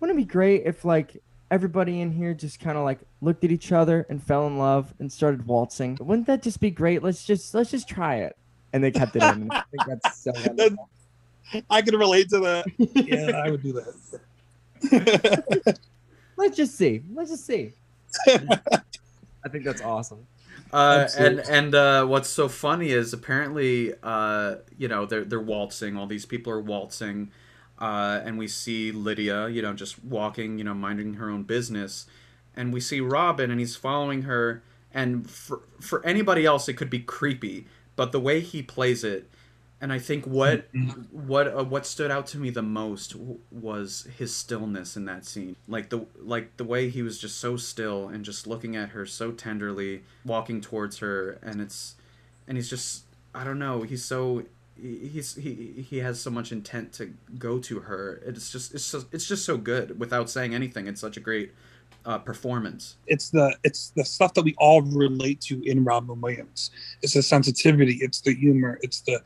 wouldn't it be great if like everybody in here just kind of like looked at each other and fell in love and started waltzing? Wouldn't that just be great? Let's just let's just try it." and they kept it in. I think that's so wonderful. I can relate to that. Yeah, I would do that. Let's just see. Let's just see. I think that's awesome. Uh, and and uh, what's so funny is apparently, uh, you know, they're they're waltzing. All these people are waltzing, uh, and we see Lydia, you know, just walking, you know, minding her own business, and we see Robin, and he's following her. And for for anybody else, it could be creepy, but the way he plays it, and I think what what uh, what stood out to me the most w- was his stillness in that scene. Like the like the way he was just so still and just looking at her so tenderly walking towards her and it's and he's just i don't know he's so he- he's he he has so much intent to go to her. It's just it's just it's just so good without saying anything. It's such a great uh, performance. It's the it's the stuff that we all relate to in Robin Williams. It's the sensitivity, it's the humor, it's the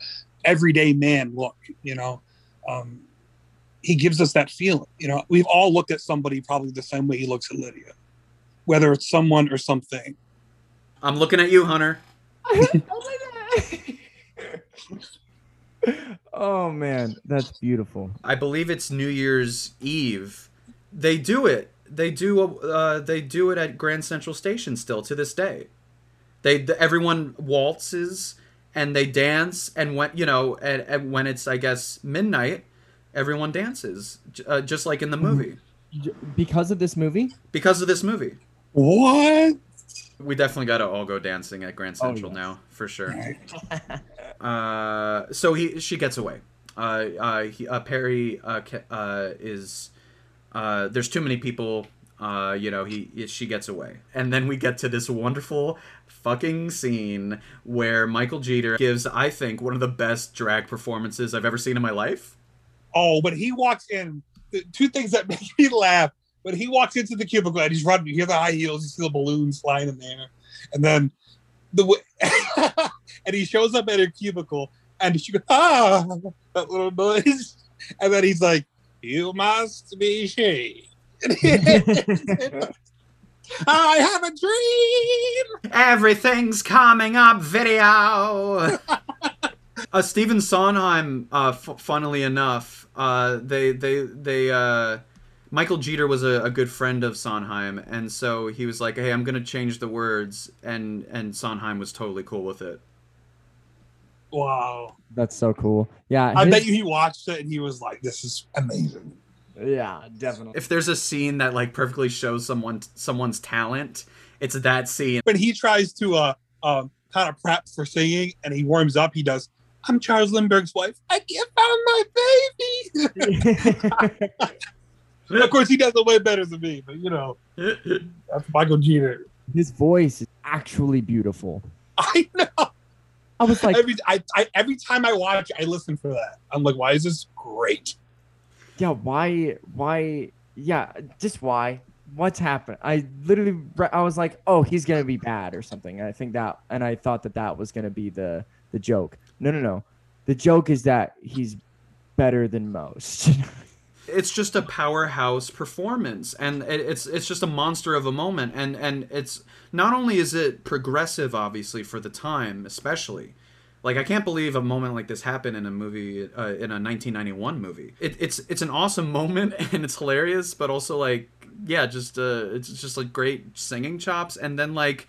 everyday man look. You know, um, he gives us that feeling. You know, we've all looked at somebody probably the same way he looks at Lydia, whether it's someone or something. i'm looking at you hunter oh man, that's beautiful. I believe it's New Year's Eve. They do it. They do. Uh, they do it at Grand Central Station still to this day. They the, everyone waltzes and they dance and when you know and, and when it's I guess midnight, everyone dances uh, just like in the movie Because of this movie, because of this movie. What? We definitely got to all go dancing at Grand Oh, Central yes. now for sure. Uh, so he she gets away. Uh, uh, he, uh, Perry uh, uh, is uh, there's too many people. Uh, you know, he she gets away, and then we get to this wonderful fucking scene where Michael Jeter gives, I think, one of the best drag performances I've ever seen in my life. Oh, but he walks in. Two things that make me laugh. When he walks into the cubicle and he's running, you hear the high heels, you see the balloons flying in there, and then the way, and he shows up at her cubicle and she goes ah that little noise, and then he's like, "You must be she." I have a dream. Everything's coming up video. uh, Stephen Sondheim, uh, f- funnily enough, uh, they they they uh, Michael Jeter was a, a good friend of Sondheim, and so he was like, "Hey, I'm gonna change the words," and and Sondheim was totally cool with it. Wow. that's so cool. Yeah, I his- bet you he watched it and he was like, "This is amazing." Yeah, definitely. If there's a scene that like perfectly shows someone someone's talent, it's that scene. when he tries to uh um kind of prep for singing and he warms up, he does. I'm Charles Lindbergh's wife. I can't find my baby. of course, he does it way better than me, but you know that's Michael Jeter. his voice is actually beautiful. I know. I was like, every I, I every time I watch, I listen for that. I'm like, why is this great? Yeah, why, why, yeah, just why? What's happened? I literally, I was like, oh, he's gonna be bad or something. And I think that, and I thought that that was gonna be the the joke. No, no, no. The joke is that he's better than most. it's just a powerhouse performance and it, it's it's just a monster of a moment and and it's not only is it progressive obviously for the time especially like i can't believe a moment like this happened in a movie uh, in a 1991 movie. It, it's it's an awesome moment and it's hilarious but also like yeah just uh it's just like great singing chops. And then like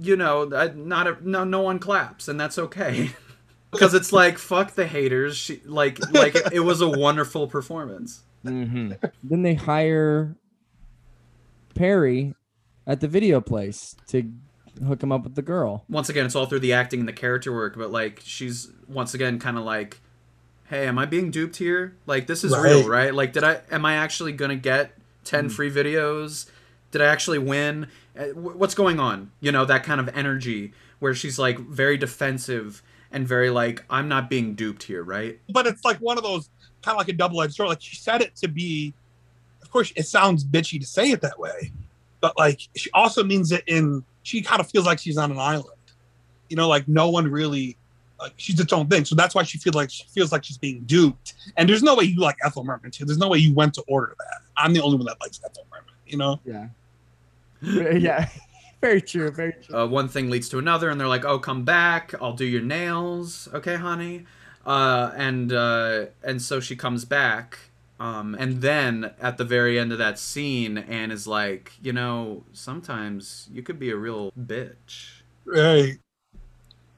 you know not a, no no one claps and that's okay. Because it's like fuck the haters. She like like it, it was a wonderful performance. Hmm Then they hire Perry at the video place to hook him up with the girl. once again it's all through the acting and the character work but like she's once again kind of like hey am i being duped here like this is real Right. right like did i am i actually gonna get 10 free videos did i actually win Uh, what's going on you know that kind of energy where she's like very defensive and very like i'm not being duped here right But it's like one of those kind of like a double-edged sword. Like she said it to be. Of course, it sounds bitchy to say it that way, but like she also means it in. She kind of feels like she's on an island. You know, like no one really. Like she's its own thing, so that's why she feels like she feels like she's being duped. And there's no way you like Ethel Merman too. There's no way you went to order that. I'm the only one that likes Ethel Merman. You know. Yeah. yeah. very true. Very true. uh, one thing leads to another, and they're like, "Oh, come back! I'll do your nails, okay, honey." Uh, and uh, and so she comes back, um, and then at the very end of that scene, Anne is like, "You know, sometimes you could be a real bitch." Right.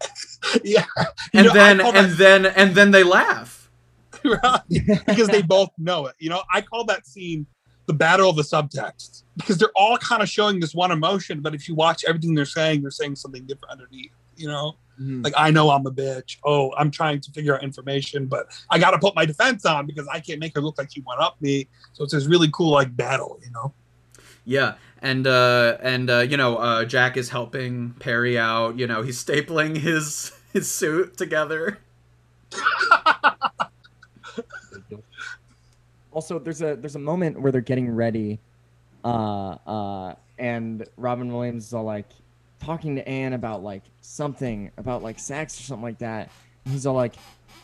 yeah. You And know, then and that- then and then they laugh. right, because they both know it. You know, I call that scene the battle of the subtext because they're all kind of showing this one emotion, but if you watch everything they're saying, they're saying something different underneath. You know, Mhm. like I know I'm a bitch. Oh, I'm trying to figure out information, but I got to put my defense on because I can't make her look like she went up me. So it's this really cool like battle. You know. Yeah, and uh, and uh, you know, uh, Jack is helping Perry out. You know, he's stapling his his suit together. Also, there's a there's a moment where they're getting ready, uh, uh, and Robin Williams is all like talking to Anne about like something about like sex or something like that. And he's all like,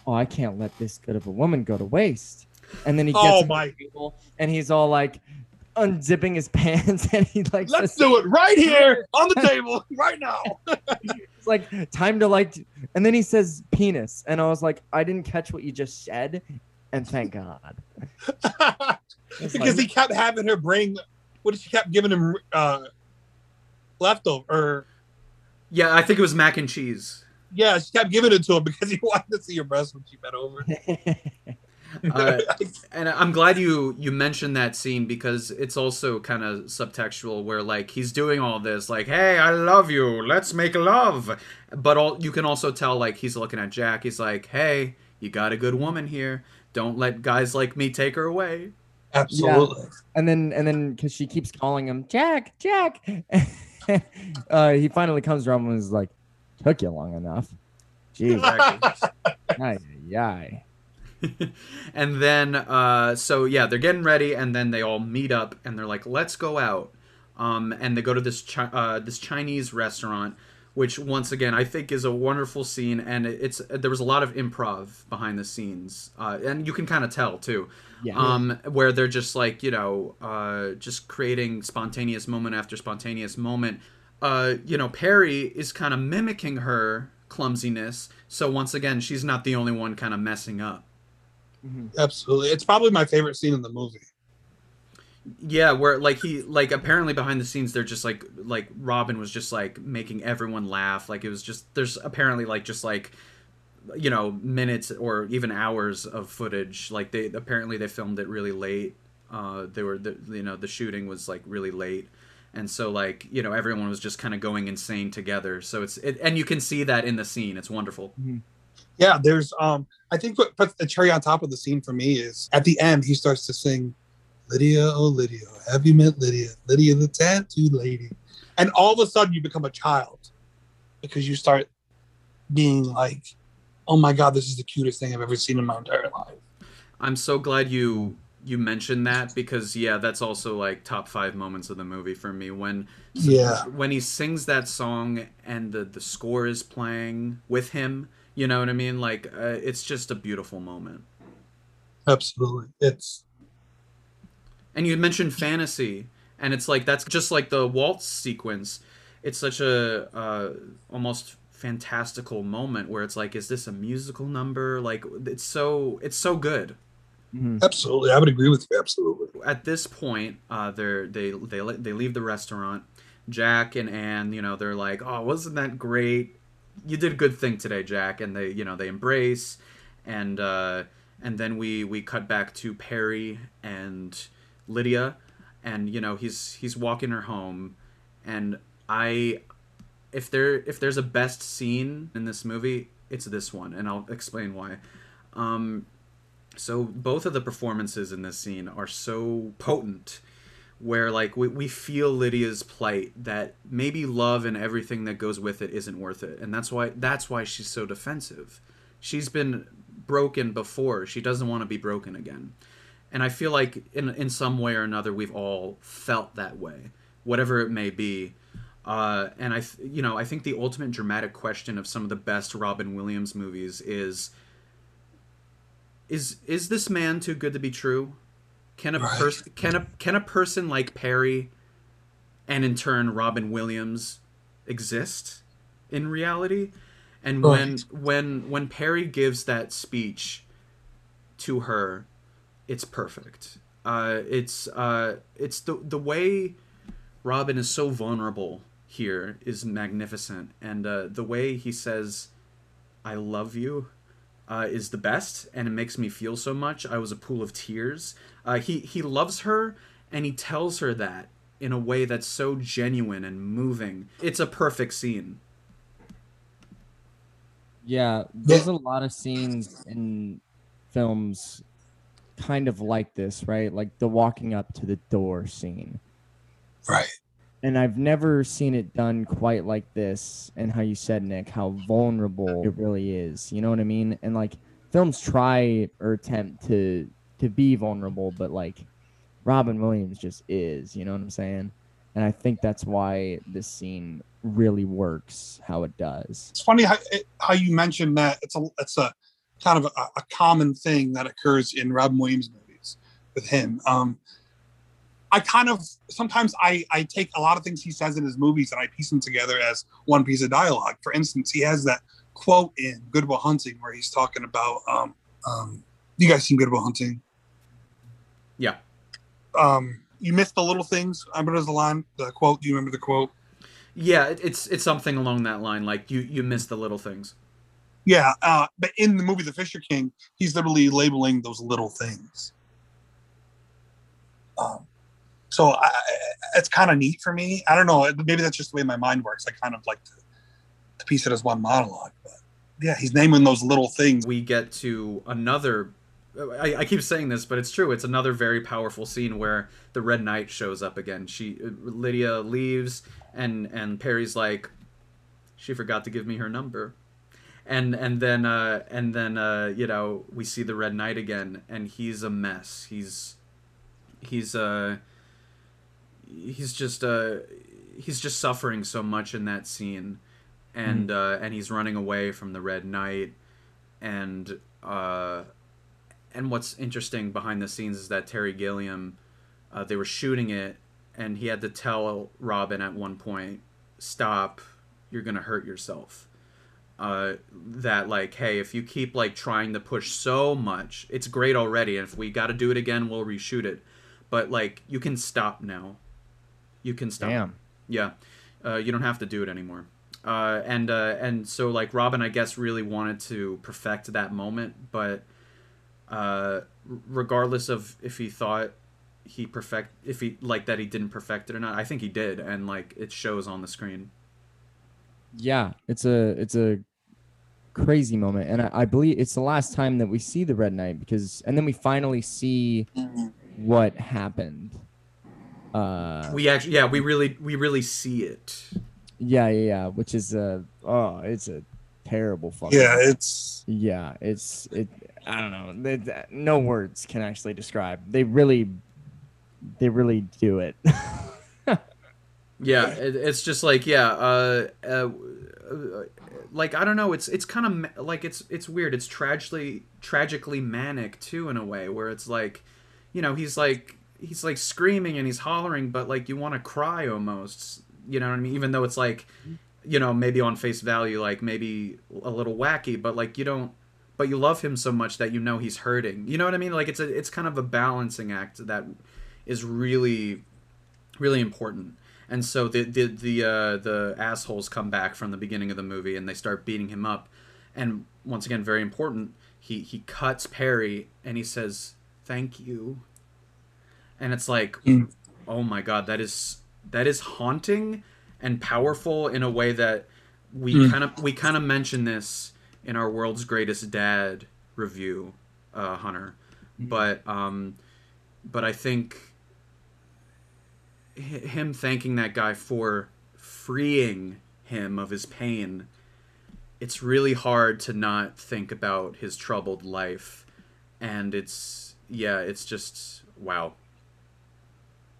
"Oh, I can't let this good of a woman go to waste." And then he gets Oh, my- table and he's all like unzipping his pants and he like Let's do it right here on the table right now. it's like time to like and then he says penis and I was like, I didn't catch what you just said, and thank God. Because like- he kept having her bring what did she kept giving him uh leftover or Yeah, I think it was mac and cheese. yeah she kept giving it to him because he wanted to see her breast when she bent over. Uh, and I'm glad you you mentioned that scene because it's also kind of subtextual where like he's doing all this like hey I love you. Let's make love. But all you can also tell like he's looking at Jack. He's like hey you got a good woman here. Don't let guys like me take her away. Absolutely. And then and then because she keeps calling him Jack, Jack, uh, he finally comes around and is like, "Took you long enough." Jeez, Exactly. ay, ay, and then uh so yeah they're getting ready and then they all meet up and they're like let's go out um and they go to this chi- uh this chinese restaurant which once again i think is a wonderful scene and it's there was a lot of improv behind the scenes uh and you can kind of tell too yeah. um where they're just like you know uh just creating spontaneous moment after spontaneous moment uh you know perry is kind of mimicking her clumsiness so once again she's not the only one kind of messing up Mhm. absolutely it's probably my favorite scene in the movie Yeah, where like he like apparently behind the scenes they're just like like Robin was just like making everyone laugh. Like it was just there's apparently like just like you know minutes or even hours of footage. Like they apparently they filmed it really late. Uh, they were the you know the shooting was like really late, and so like you know everyone was just kind of going insane together. So it's it, and you can see that in the scene. It's wonderful. yeah there's um i think what puts the cherry on top of the scene for me is at the end he starts to sing lydia oh lydia have you met lydia lydia the tattooed lady and all of a sudden you become a child because you start being like oh my god this is the cutest thing i've ever seen in my entire life I'm so glad you you mentioned that because yeah, that's also like top five moments of the movie for me when yeah when he sings that song and the the score is playing with him. You know what I mean? Like uh, it's just a beautiful moment. absolutely it's And you mentioned fantasy, and it's like that's just like the waltz sequence. It's such a uh, almost fantastical moment where it's like, is this a musical number? Like it's so it's so good. Mhm. absolutely i would agree with you absolutely at this point, uh, they're they they they leave the restaurant. Jack and Anne, you know, they're like, "Oh, wasn't that great? You did a good thing today, Jack." And they, you know, they embrace, and uh, and then we we cut back to Perry and Lydia, and you know, he's he's walking her home, and I, if there if there's a best scene in this movie, it's this one, and I'll explain why. Um, so both of the performances in this scene are so potent where like we, we feel lydia's plight that maybe love and everything that goes with it isn't worth it. And that's why that's why she's so defensive. She's been broken before. She doesn't want to be broken again. And i feel like in in some way or another we've all felt that way whatever it may be uh, and I, th- you know, I think the ultimate dramatic question of some of the best Robin Williams movies is is is this man too good to be true? Can a Right. person can a can a person like Perry and in turn Robin Williams exist in reality. And Right. when when when Perry gives that speech to her, it's perfect. Uh, it's uh, it's the the way Robin is so vulnerable here is magnificent, and uh, the way he says, "I love you." Uh, is the best, and it makes me feel so much. I was a pool of tears. Uh, he he loves her, and he tells her that in a way that's so genuine and moving. It's a perfect scene. Yeah, there's a lot of scenes in films kind of like this, right? Like the walking up to the door scene. Right. And I've never seen it done quite like this and how you said, Nick, how vulnerable it really is. You know what I mean? And like films try or attempt to to be vulnerable, but like Robin Williams just is, you know what I'm saying? And I think that's why this scene really works how it does. It's funny how it, how you mentioned that it's a it's a kind of a, a common thing that occurs in Robin Williams movies with him. Um, I kind of sometimes I I take a lot of things he says in his movies and I piece them together as one piece of dialogue. For instance, he has that quote in Good Will Hunting where he's talking about um, um, you guys seen Good Will Hunting? Yeah. Um, you missed the little things. I remember the line, the quote. Do you remember the quote? Yeah, it's it's something along that line. Like you you miss the little things. Yeah, uh, but in the movie The Fisher King, he's literally labeling those little things. Um, so I, it's kind of neat for me. I don't know. Maybe that's just the way my mind works. I kind of like to, to piece it as one monologue. But yeah, he's naming those little things. we get to another I, I keep saying this but it's true it's another very powerful scene where the red knight shows up again she lydia leaves and and perry's like she forgot to give me her number and and then uh and then uh you know we see the red knight again and he's a mess he's he's uh he's just uh he's just suffering so much in that scene. And uh and he's running away from the red knight. And uh and what's interesting behind the scenes is that Terry Gilliam uh, they were shooting it and he had to tell Robin at one point stop. You're going to hurt yourself. Uh, that like hey if you keep like trying to push so much it's great already and if we got to do it again we'll reshoot it. But like you can stop now you can stop Damn. yeah, uh, you don't have to do it anymore. Uh, and uh, and so like Robin, I guess, really wanted to perfect that moment, but uh, regardless of if he thought he perfect, if he like that he didn't perfect it or not, I think he did, and like it shows on the screen. Yeah, it's a it's a crazy moment, and I, I believe it's the last time that we see the Red Knight because, and then we finally see what happened. Uh, We actually, yeah, we really, we really see it. yeah, yeah, yeah, which is a oh, it's a terrible fucking. Yeah, it's yeah, it's it. I don't know. They, that- no words can actually describe. They really, they really do it. Yeah, it, it's just like yeah, uh, uh, uh, like I don't know. It's it's kind of ma- like it's it's weird. It's tragically tragically manic too in a way where it's like, you know, he's like he's like screaming and he's hollering, but like you want to cry almost. You know what I mean? Even though it's like, you know, maybe on face value, like maybe a little wacky, but like you don't. But you love him so much that you know he's hurting. You know what I mean? Like it's a it's kind of a balancing act that is really really important. And so the the the uh, the assholes come back from the beginning of the movie and they start beating him up. And once again, very important, he he cuts Perry and he says thank you. And it's like, Mm. oh my god, that is that is haunting and powerful in a way that we Mm. kind of we kind of mentioned this in our world's greatest dad review, uh, Hunter. But um, but I think him thanking that guy for freeing him of his pain it's really hard to not think about his troubled life and it's yeah it's just wow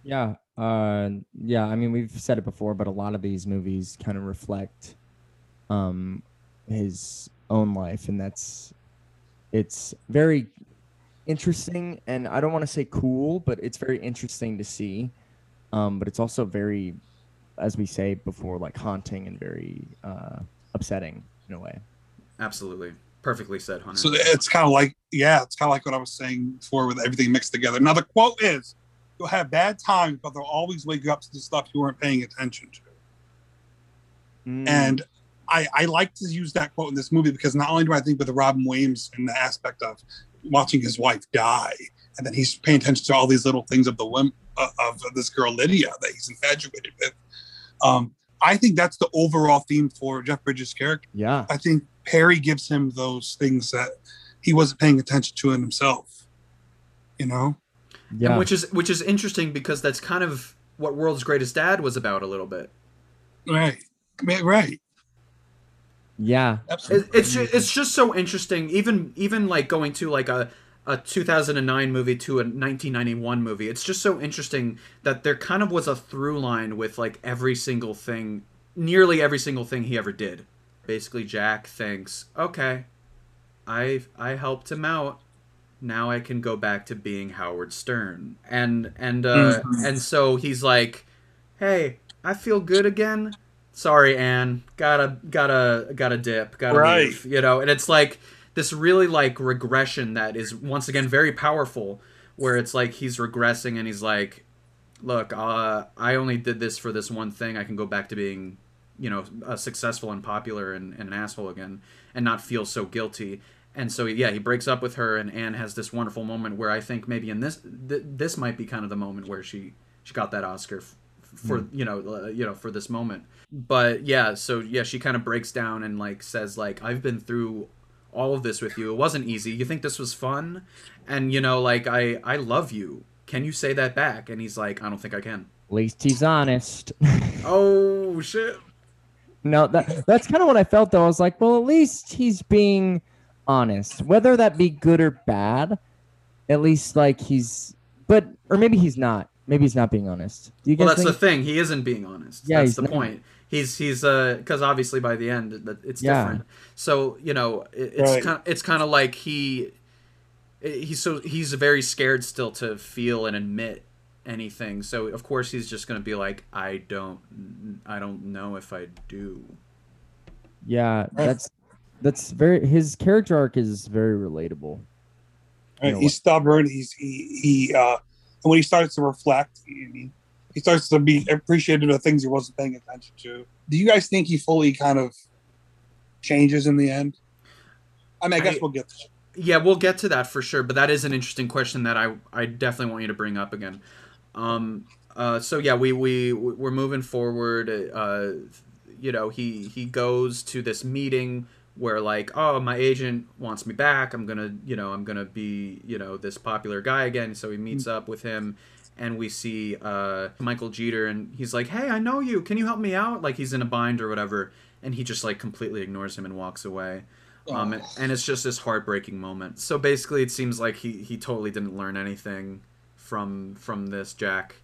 Yeah. Uh yeah, I mean we've said it before, but a lot of these movies kind of reflect um his own life and that's it's very interesting and I don't want to say cool, but it's very interesting to see. Um but it's also very as we say before, like haunting and very uh, upsetting in a way. Absolutely. Perfectly said, Hunter. So it's kind of like, yeah, it's kind of like what I was saying before with everything mixed together. Now the quote is, "You'll have bad times, but they'll always wake you up to the stuff you weren't paying attention to." Mm. And I, I like to use that quote in this movie because not only do I think with Robin Williams in the aspect of watching his wife die, and then he's paying attention to all these little things of the whim uh, of this girl Lydia that he's infatuated with. Um, I think that's the overall theme for Jeff Bridges' character. yeah, I think Perry gives him those things that he wasn't paying attention to in himself. You know? Yeah, And which is which is interesting because that's kind of what World's Greatest Dad was about a little bit. Right. Right. yeah, Absolutely. it's ju- it's just so interesting. Even even like going to like a a 2009 movie to a 1991 movie. It's just so interesting that there kind of was a through line with like every single thing, nearly every single thing he ever did. Basically, Jack thinks, okay, I I helped him out. Now I can go back to being Howard Stern, and and uh, Mhm. and so he's like, hey, I feel good again. Sorry, Anne. Gotta gotta gotta dip. Gotta Right. leave. You know, and it's like this really like regression that is once again very powerful, where it's like he's regressing and he's like, look, uh, I only did this for this one thing. I can go back to being, you know, uh, successful and popular and, and an asshole again, and not feel so guilty. And so yeah, he breaks up with her, and Anne has this wonderful moment where I think maybe in this th- this might be kind of the moment where she she got that Oscar f- for you know uh, you know for this moment. But yeah, so yeah, she kind of breaks down and like says like I've been through all of this with you. It wasn't easy. You think this was fun? And you know like I I love you. Can you say that back? And he's like I don't think I can. at least he's honest. Oh shit. no, that that's kind of what I felt though. I was like, well, at least he's being honest, whether that be good or bad. At least like he's, but or maybe he's not. Maybe he's not being honest. Do you guys Well, that's think? the thing. He isn't being honest. Yeah, that's the not. point. He's he's uh because obviously by the end that it's Yeah. different. So you know it, it's Right. kind it's kind of like he he's so he's very scared still to feel and admit anything. So of course he's just gonna be like I don't I don't know if I do. yeah, that's that's very. His character arc is very relatable. Right, You know he's stubborn. He's he he. uh And when he starts to reflect, he, he starts to be appreciative of things he wasn't paying attention to. Do you guys think he fully kind of changes in the end? I mean, I guess I- we'll get to it. Yeah, we'll get to that for sure. But that is an interesting question that I I definitely want you to bring up again. Um. Uh. So yeah, we we we're moving forward. Uh. You know, he he goes to this meeting where like, oh, my agent wants me back. I'm gonna, you know, I'm gonna be, you know, this popular guy again. So he meets up with him, and we see uh Michael Jeter, and he's like, hey, I know you. Can you help me out? Like he's in a bind or whatever, and he just like completely ignores him and walks away um, and, and it's just this heartbreaking moment. So basically, it seems like he, he totally didn't learn anything from from this Jack,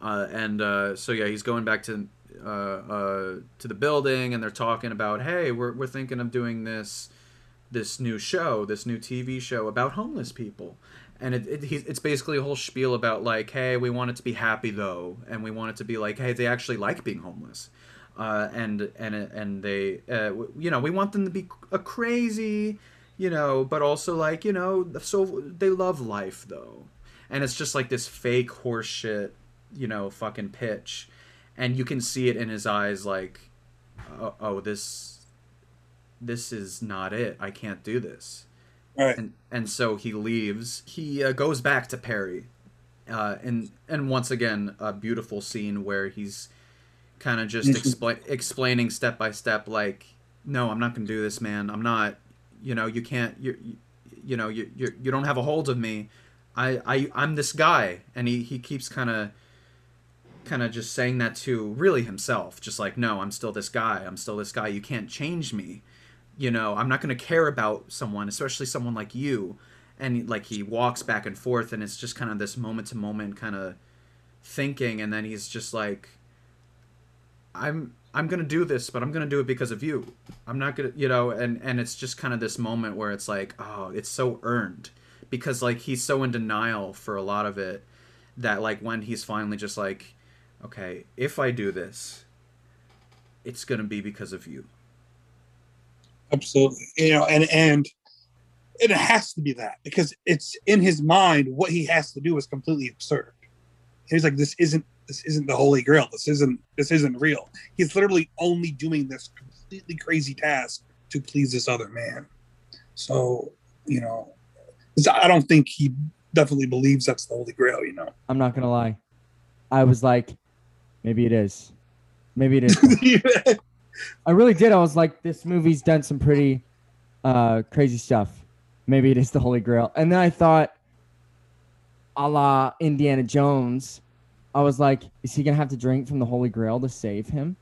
uh, and uh, so yeah, he's going back to uh, uh, to the building, and they're talking about, hey, we're we're thinking of doing this this new show, this new TV show about homeless people. And it, it, it's basically a whole spiel about like, hey, we want it to be happy though, and we want it to be like, hey, they actually like being homeless uh, and and and they uh, you know we want them to be a crazy you know but also like you know so they love life though and it's just like this fake horseshit you know fucking pitch and you can see it in his eyes like oh, oh this this is not it i can't do this Right. and and so he leaves. He uh, goes back to Perry, uh, and and once again a beautiful scene where he's kind of just expla- explaining step by step, like, no, I'm not gonna do this, man. I'm not. You know, you can't. You you, you know you you you don't have a hold of me. I I I'm this guy, and he he keeps kind of kind of just saying that to really himself just like no i'm still this guy. I'm still this guy. You can't change me. You know i'm not going to care about someone especially someone like you. And like he walks back and forth and it's just kind of this moment to moment kind of thinking and then he's just like i'm i'm going to do this but i'm going to do it because of you. I'm not going to you know and and it's just kind of this moment where it's like oh it's so earned. Because like he's so in denial for a lot of it that like when he's finally just like okay if i do this it's gonna be because of you. Absolutely. You know, and and it has to be that because it's in his mind what he has to do is completely absurd. He's like, this isn't this isn't the holy grail. This isn't this isn't real. He's literally only doing this completely crazy task to please this other man. So, you know, I don't think he definitely believes that's the holy grail, you know. I'm not gonna lie. I was like, maybe it is. Maybe it is. I really did. I was like, this movie's done some pretty uh, crazy stuff. Maybe it is the Holy Grail. And then I thought, a la Indiana Jones, I was like, is he gonna have to drink from the Holy Grail to save him?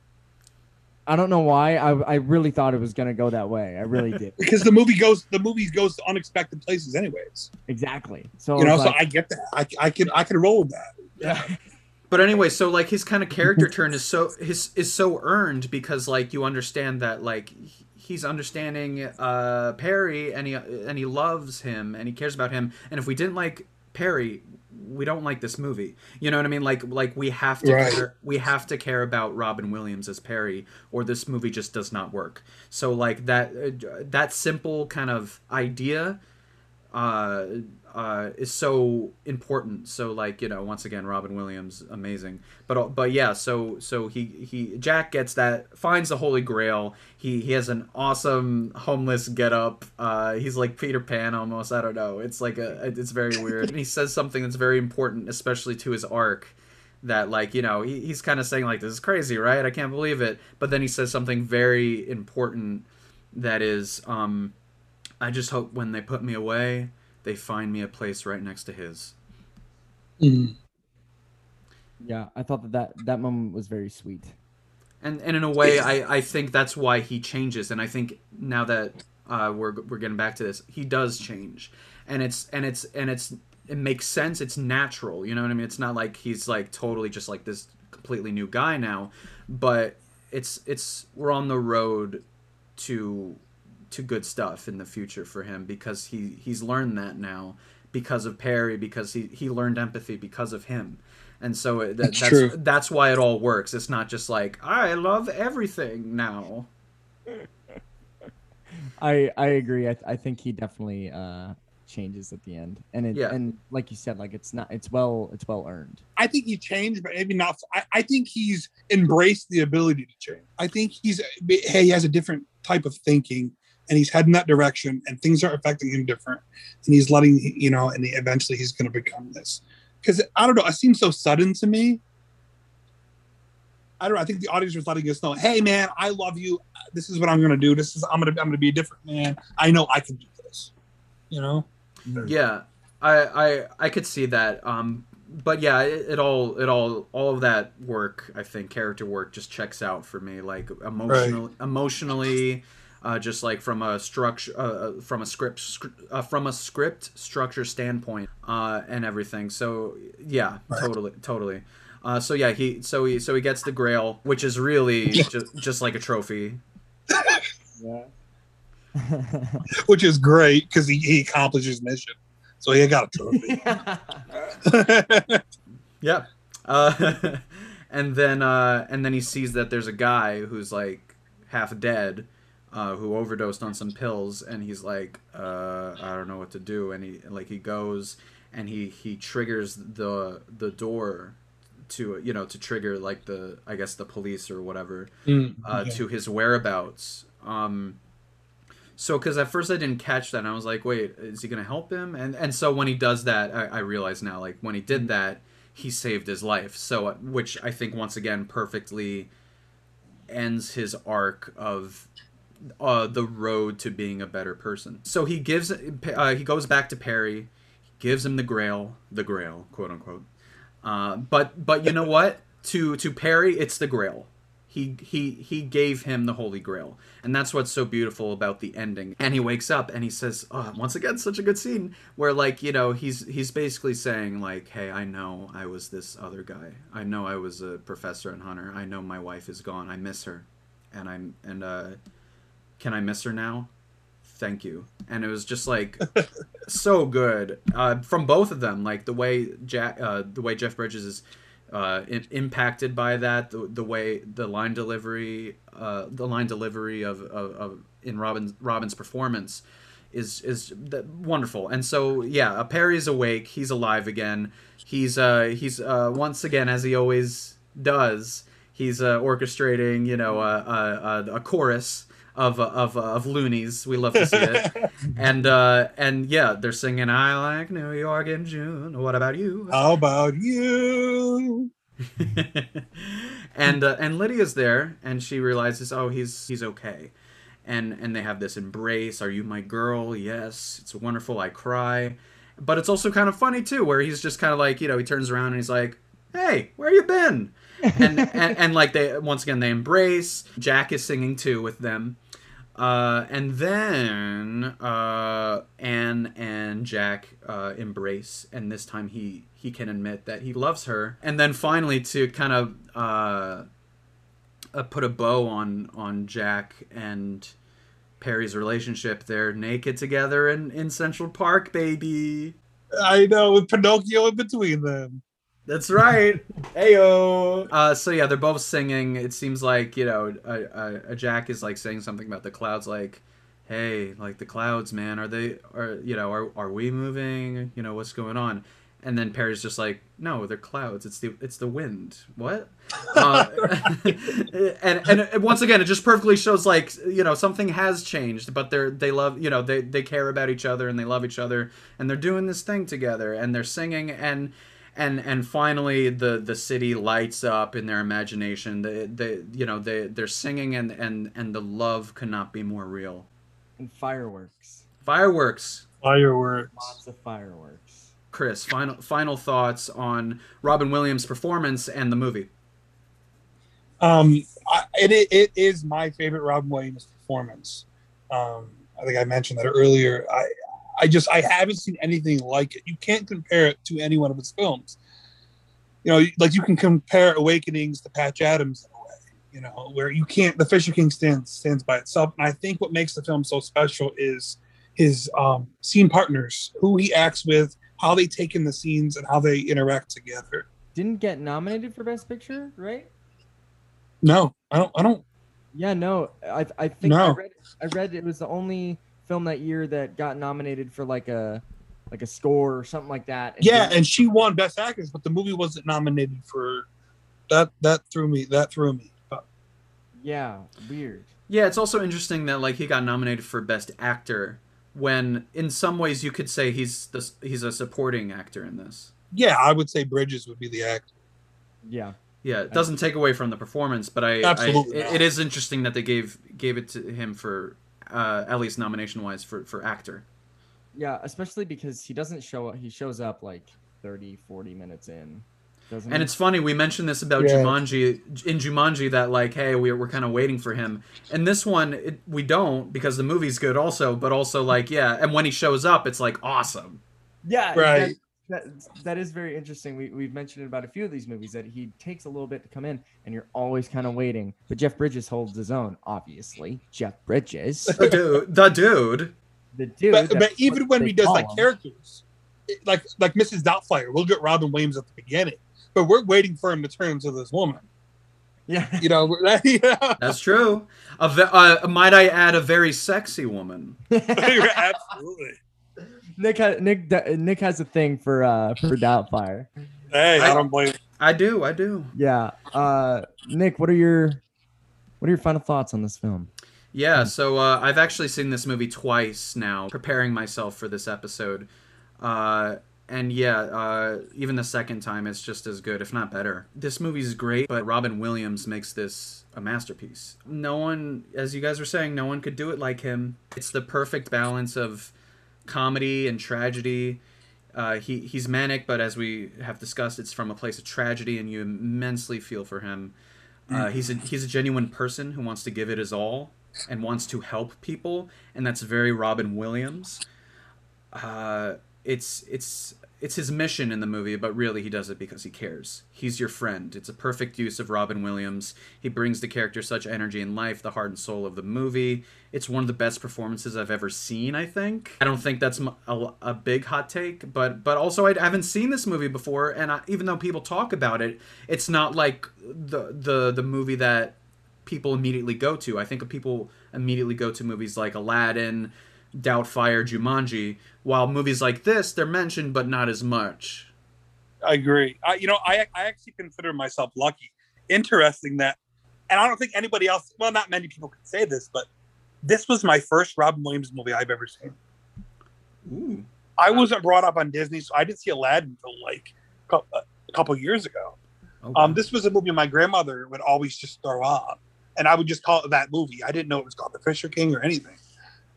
I don't know why. I, I really thought it was gonna go that way. I really did. because the movie goes the movie goes to unexpected places anyways. Exactly. So you know, like, so I get that. I I can I can roll with that. yeah. But anyway, so like his kind of character turn is so his is so earned because like you understand that like he's understanding uh Perry and he and he loves him and he cares about him and if we didn't like Perry we don't like this movie. You know what I mean? Like like we have to Right. care, we have to care about Robin Williams as Perry or this movie just does not work. So like that uh, that simple kind of idea uh uh is so important. So like you know once again robin williams amazing. But but yeah so so he he jack gets that finds the holy grail. He he has an awesome homeless get up uh he's like peter pan almost. I don't know. It's like a it's very weird. And he says something that's very important especially to his arc that like you know he, he's kind of saying like this is crazy right? I can't believe it. But then he says something very important that is um i just hope when they put me away they find me a place right next to his. Mm. Yeah, I thought that, that that moment was very sweet. and and in a way i i think that's why he changes. And i think now that uh we're we're getting back to this he does change. And it's and it's and it's it makes sense. It's natural. You know what i mean? It's not like he's like totally just like this completely new guy now. But it's it's we're on the road to to good stuff in the future for him because he he's learned that now because of Perry because he he learned empathy because of him and so it, that, That's that's true. that's why it all works it's not just like I love everything now I I agree. I, I think he definitely uh changes at the end, and it Yeah. and like you said, like it's not it's well it's well earned. I think he changed, but maybe not. I, I think he's embraced the ability to change. I think he's hey, he has a different type of thinking, and he's heading that direction, and things are affecting him different, and he's letting you know, and eventually he's going to become this. Because I don't know, it seems so sudden to me. I don't know. I think the audience was letting us know, hey man, I love you. This is what I'm going to do. This is I'm going to I'm going to be a different man. I know I can do this. You know. yeah I I I could see that um but yeah it, it all it all all of that work I think character work just checks out for me like emotional emotionally uh, just like from a structure uh, uh, from a script scr- uh, from a script structure standpoint uh, and everything so yeah Right. totally totally uh, so yeah he so he so he gets the grail which is really just, just like a trophy Yeah. Which is great because he, he accomplished his mission. So he got a trophy. Yeah. Uh, and then uh, and then he sees that there's a guy who's like half dead, uh, who overdosed on some pills, and he's like, uh, I don't know what to do, and he like he goes and he he triggers the the door to you know to trigger like the I guess the police or whatever Mm, uh, okay. to his whereabouts. Um, so, because at first I didn't catch that, and I was like, "Wait, is he gonna help him?" And and so when he does that, I, I realize now, like when he did that, he saved his life. So, uh, which I think once again perfectly ends his arc of uh, the road to being a better person. So he gives, uh, he goes back to Perry, gives him the Grail, the Grail, quote unquote. Uh, but but you know what? To to Perry, it's the Grail. He he he gave him the Holy Grail, and that's what's so beautiful about the ending. And he wakes up and he says, oh, once again, such a good scene where like you know he's he's basically saying like, hey, I know I was this other guy. I know I was a professor and hunter. I know my wife is gone. I miss her, and I'm and uh, can I miss her now? Thank you. And it was just like so good uh, from both of them. Like the way Jack, uh, the way Jeff Bridges is uh, impacted by that. The, the way the line delivery, uh, the line delivery of, of, of in Robin's Robin's performance is is wonderful. And so yeah, Perry's awake. He's alive again. He's uh he's uh once again as he always does. He's uh, orchestrating you know a, a, a chorus of of of loonies. We love to see it. and uh and yeah, they're singing "I like New York in June." What about you? How about you? and uh, and Lydia's there, and she realizes, oh, he's he's okay, and and they have this embrace. Are you my girl? Yes, it's wonderful. I cry, but it's also kind of funny too, where he's just kind of like, you know, he turns around and he's like, hey, where you been? And, and and like they once again they embrace. Jack is singing too with them. Uh, and then uh, Anne and Jack uh, embrace, and this time he he can admit that he loves her. And then finally, to kind of uh, uh, put a bow on on Jack and Perry's relationship, they're naked together in in Central Park, baby. I know, with Pinocchio in between them. That's right. Heyo. Uh, so yeah, they're both singing. It seems like you know, a, a, a Jack is like saying something about the clouds, like, "Hey, like the clouds, man, are they? Are you know, are are we moving? You know, what's going on?" And then Perry's just like, "No, they're clouds. It's the it's the wind. What?" Uh, and and once again, it just perfectly shows like you know something has changed, but they're they love you know they they care about each other and they love each other and they're doing this thing together and they're singing and and and finally the the city lights up in their imagination they, they you know they they're singing and and and the love cannot be more real and fireworks. fireworks Fireworks. Lots of fireworks. chris final final thoughts on robin williams performance and the movie Um, I, it it is my favorite Robin Williams performance. Um, I think I mentioned that earlier. I I just I haven't seen anything like it. You can't compare it to any one of his films. You know, like you can compare Awakenings to Patch Adams in a way. You know, where you can't. The Fisher King stands stands by itself, and I think what makes the film so special is his um, scene partners, who he acts with, how they take in the scenes, and how they interact together. Didn't get nominated for Best Picture, right? No, I don't. I don't. Yeah, no. I I think I read I read it was the only film that year that got nominated for like a like a score or something like that. and Yeah, and she won Best Actress, but the movie wasn't nominated for that. That threw me. That threw me. But yeah, weird. yeah it's also interesting that like he got nominated for best actor when in some ways you could say he's the, he's a supporting actor in this yeah, I would say Bridges would be the actor. Yeah. Yeah, it doesn't take away from the performance, but I, Absolutely I not. it is interesting that they gave gave it to him for uh, at least nomination wise for for actor. Yeah, especially because he doesn't show up. He shows up like 30, 40 minutes in. Doesn't And he? it's funny we mentioned this about Yeah. Jumanji in Jumanji that like hey we're we're kind of waiting for him. And this one it, we don't because the movie's good also, but also like yeah, and when he shows up it's like awesome. yeah, Right. That, that, that is very interesting. We we've mentioned about a few of these movies that he takes a little bit to come in, and you're always kind of waiting. But Jeff Bridges holds his own, obviously. Jeff Bridges, The dude, the dude. the dude. But, but even when he does like him. characters, it- like like Mrs. Doubtfire, we'll get Robin Williams at the beginning, but we're waiting for him to turn into this woman. yeah, You know, yeah. That's true. A ve- uh, might I add a very sexy woman. absolutely. Nick ha- Nick Nick has a thing for uh for Doubtfire. Hey, I I- don't blame. I do, I do. Yeah. Uh, Nick, what are your what are your final thoughts on this film? Yeah, so uh, I've actually seen this movie twice now, preparing myself for this episode. Uh, and yeah, uh, even the second time, it's just as good, if not better. This movie's great, but Robin Williams makes this a masterpiece. No one, as you guys were saying, no one could do it like him. It's the perfect balance of comedy and tragedy. Uh, he he's manic, but as we have discussed, it's from a place of tragedy, and you immensely feel for him. Uh, he's a he's a genuine person who wants to give it his all and wants to help people, and that's very Robin Williams. Uh, it's it's it's his mission in the movie, but really he does it because he cares. He's your friend. It's a perfect use of Robin Williams. He brings the character such energy and life, the heart and soul of the movie. It's one of the best performances I've ever seen. I think. I don't think that's a, a big hot take, but but also I haven't seen this movie before, and I, even though people talk about it, it's not like the the the movie that people immediately go to. I think people immediately go to movies like Aladdin, Doubtfire, Jumanji, while movies like this they're mentioned but not as much. I agree. I, you know, I I actually consider myself lucky. Interesting that, and I don't think anybody else. Well, not many people can say this, but this was my first Robin Williams movie I've ever seen. Ooh. I wasn't brought up on Disney, so I didn't see Aladdin until like a couple years ago. Oh, Um, this was a movie my grandmother would always just throw on, and I would just call it that movie. I didn't know it was called The Fisher King or anything.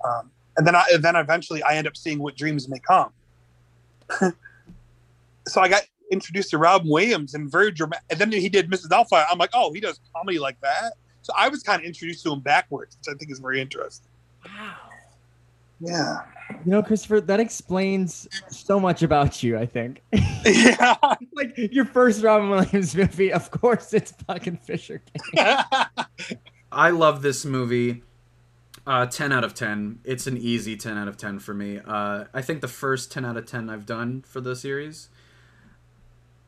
Um, and then, I, and then eventually, I end up seeing What Dreams May Come. so I got introduced to Robin Williams and very dramatic. And then he did Mrs. Doubtfire. I'm like, oh, he does comedy like that. So I was kind of introduced to him backwards, which I think is very interesting. Wow. Yeah, You know, Christopher, that explains so much about you, I think. yeah. like your first Robin Williams movie, of course it's fucking Fisher King. I love this movie. Uh, 10 out of 10. It's an easy 10 out of 10 for me. Uh, I think the first 10 out of 10 I've done for the series.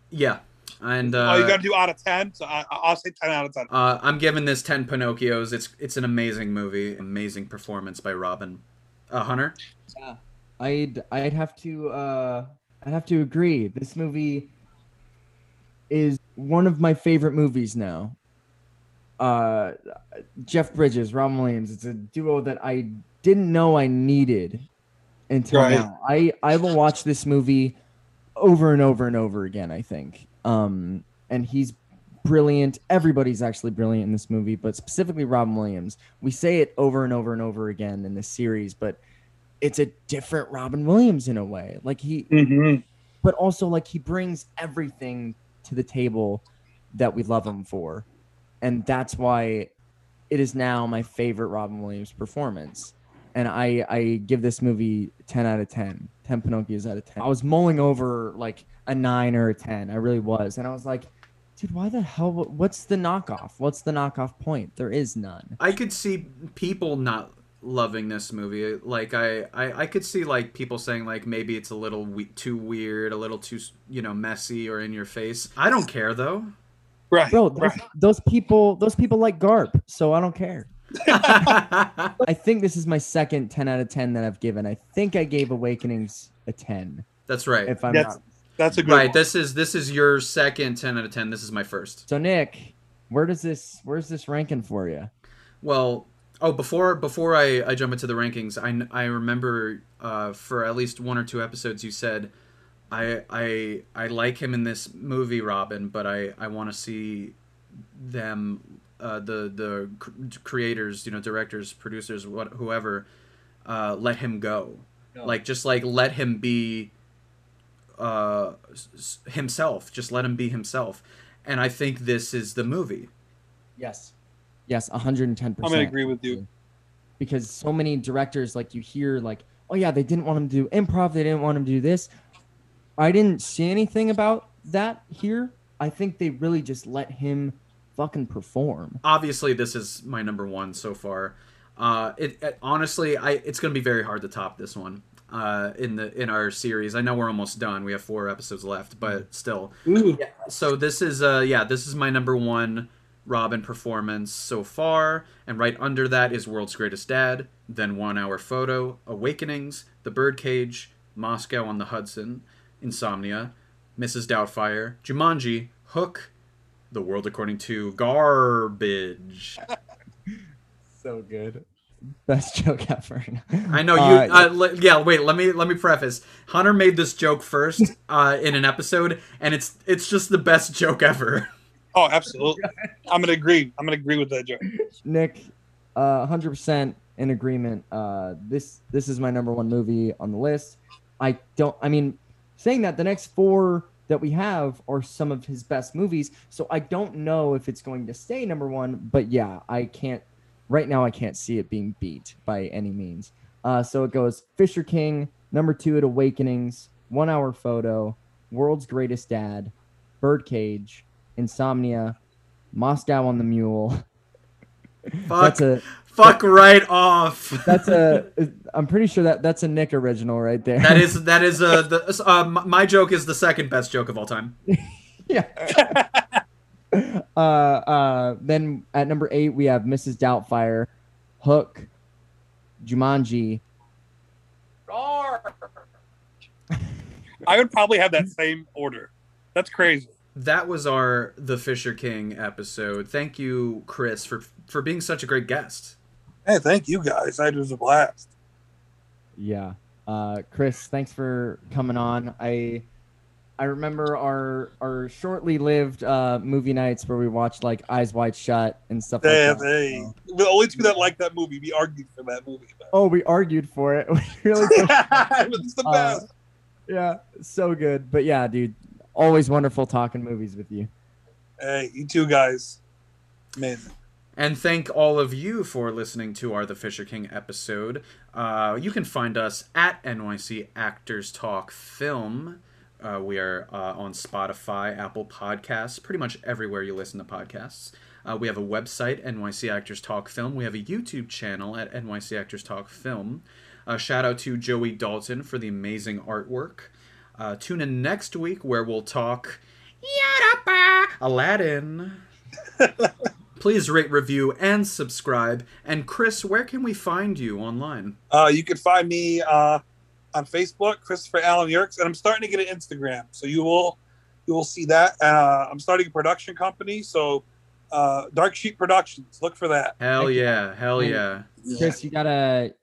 Yeah. And uh, oh, you got to do out of ten. So I, I'll say ten out of ten. uh, I'm giving this 10 Pinocchios. It's it's an amazing movie. Amazing performance by Robin. Uh, Hunter? Yeah. I'd I'd have to uh I'd have to agree. This movie is one of my favorite movies now. Uh Jeff Bridges, Robin Williams. It's a duo that I didn't know I needed until Right. now. I I will watch this movie over and over and over again, I think. Um and he's brilliant. Everybody's actually brilliant in this movie, but specifically Robin Williams. We say it over and over and over again in this series, but it's a different Robin Williams in a way. Like he Mm-hmm. but also like he brings everything to the table that we love him for. And that's why it is now my favorite Robin Williams performance. And I I give this movie 10 out of 10. 10 Pinocchios out of 10. I was mulling over like a 9 or a 10. I really was. And I was like, dude, why the hell what's the knockoff? What's the knockoff point? There is none. I could see people not loving this movie. Like I, I, I could see like people saying like maybe it's a little we- too weird, a little too you know messy or in your face. I don't care though. Right. Bro, those, right. those people those people like Garp, so I don't care. I think this is my second 10 out of 10 that I've given. I think I gave Awakenings a 10. That's right. If I'm That's not. That's a good right. one. This is this is your second ten out of ten. This is my first. So Nick, where does this where's this ranking for you? Well, oh, before before I, I jump into the rankings, I, I remember uh, for at least one or two episodes you said, I I I like him in this movie, Robin, but I I want to see them, uh, the the creators, you know, directors, producers, what whoever, uh, let him go, like just like let him be. Uh, s- s- himself, just let him be himself, and I think this is the movie. Yes. Yes, 110%. I'm gonna agree with you. Because so many directors like you hear like, "Oh yeah, they didn't want him to do improv, they didn't want him to do this." I didn't see anything about that here. I think they really just let him fucking perform. obviously this is my number one so far. Uh, it, it honestly, I it's gonna be very hard to top this one. Uh, in the in our series, I know we're almost done. We have four episodes left, but still. Ooh. So this is uh yeah, this is my number one Robin performance so far, and right under that is World's Greatest Dad, then One Hour Photo, Awakenings, The Birdcage, Moscow on the Hudson, Insomnia, Mrs. Doubtfire, Jumanji, Hook, The World According to Garbage. So good. Best joke ever. I know you. Uh, Uh, le- yeah, wait. Let me let me preface. Hunter made this joke first uh, in an episode, and it's it's just the best joke ever. Oh, absolutely. I'm gonna agree. I'm gonna agree with that joke. Nick, uh, 100% in agreement. Uh, this this is my number one movie on the list. I don't. I mean, saying that the next four that we have are some of his best movies, so I don't know if it's going to stay number one. But yeah, I can't. Right now, I can't see it being beat by any means. Uh, so it goes Fisher King, number two at Awakenings, One Hour Photo, World's Greatest Dad, Birdcage, Insomnia, Moscow on the Mule. Fuck, That's a fuck right off. that's a I'm pretty sure that that's a Nick original right there. that is that is uh, the uh, my joke is the second best joke of all time. yeah. uh, uh, then at number eight we have Mrs. Doubtfire, Hook, Jumanji. I would probably have that same order. That's crazy. That was our The Fisher King episode. Thank you, Chris, for for being such a great guest. Hey, thank you guys. I was a blast. Yeah. Uh, Chris, thanks for coming on. I I remember our our shortly lived uh, movie nights where we watched like Eyes Wide Shut and stuff like Hey, that. hey. The only two that like that movie, we argued for that movie. Oh, we argued for it. We really pushed it's the Uh, best. Yeah, so good. But yeah, dude, always wonderful talking movies with you. hey, you two guys. Amazing. And thank all of you for listening to our The Fisher King episode. Uh, you can find us at NYC Actors Talk Film. Uh, we are uh, on Spotify, Apple Podcasts, pretty much everywhere you listen to podcasts. Uh, we have a website, NYC Actors Talk Film. We have a YouTube channel at NYC Actors Talk Film. Uh, shout out to Joey Dalton for the amazing artwork. Uh, tune in next week where we'll talk Aladdin. Please rate, review, and subscribe. And Chris, where can we find you online? Uh, you can find me uh, on Facebook, Christopher Allen Yerkes, and I'm starting to get an Instagram, so you will you will see that. Uh, I'm starting a production company, so uh, Dark Sheep Productions. Look for that. Hell Thank you. yeah, hell And- yeah. Chris, you got a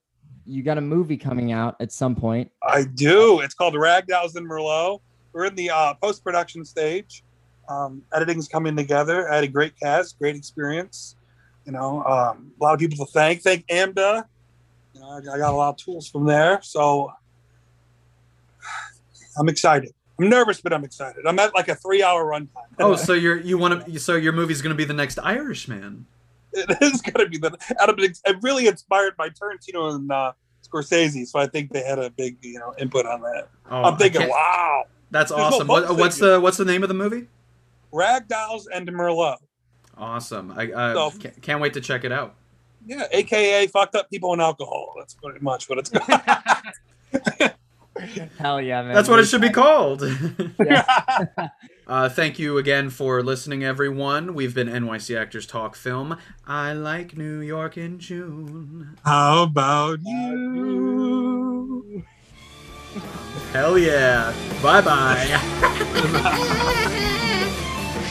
you got a movie coming out at some point. I do. It's called Ragdolls and Merlot. We're in the uh, post production stage. Um, editing's coming together. I had a great cast, great experience. You know, um, a lot of people to thank. Thank AMDA. You know, I, I got a lot of tools from there, so I'm excited. I'm nervous, but I'm excited. I'm at like a three-hour runtime. Oh, so you're you want to? So your movie's gonna be the next Irishman? it is going to be the. Of it, really inspired by Tarantino and uh, Scorsese, so I think they had a big, you know, input on that. Oh, I'm thinking, wow, That's There's awesome. bumps What, what's the what's the name of the movie? Ragdolls and Merlot. Awesome. I uh, So- can't, can't wait to check it out. Yeah, aka fucked up people and alcohol. That's pretty much what it's. called. Hell yeah, man. That's what it should be called. Yeah. uh, thank you again for listening, everyone. We've been NYC Actors Talk Film. I like New York in June. How about you? Hell yeah. Bye bye.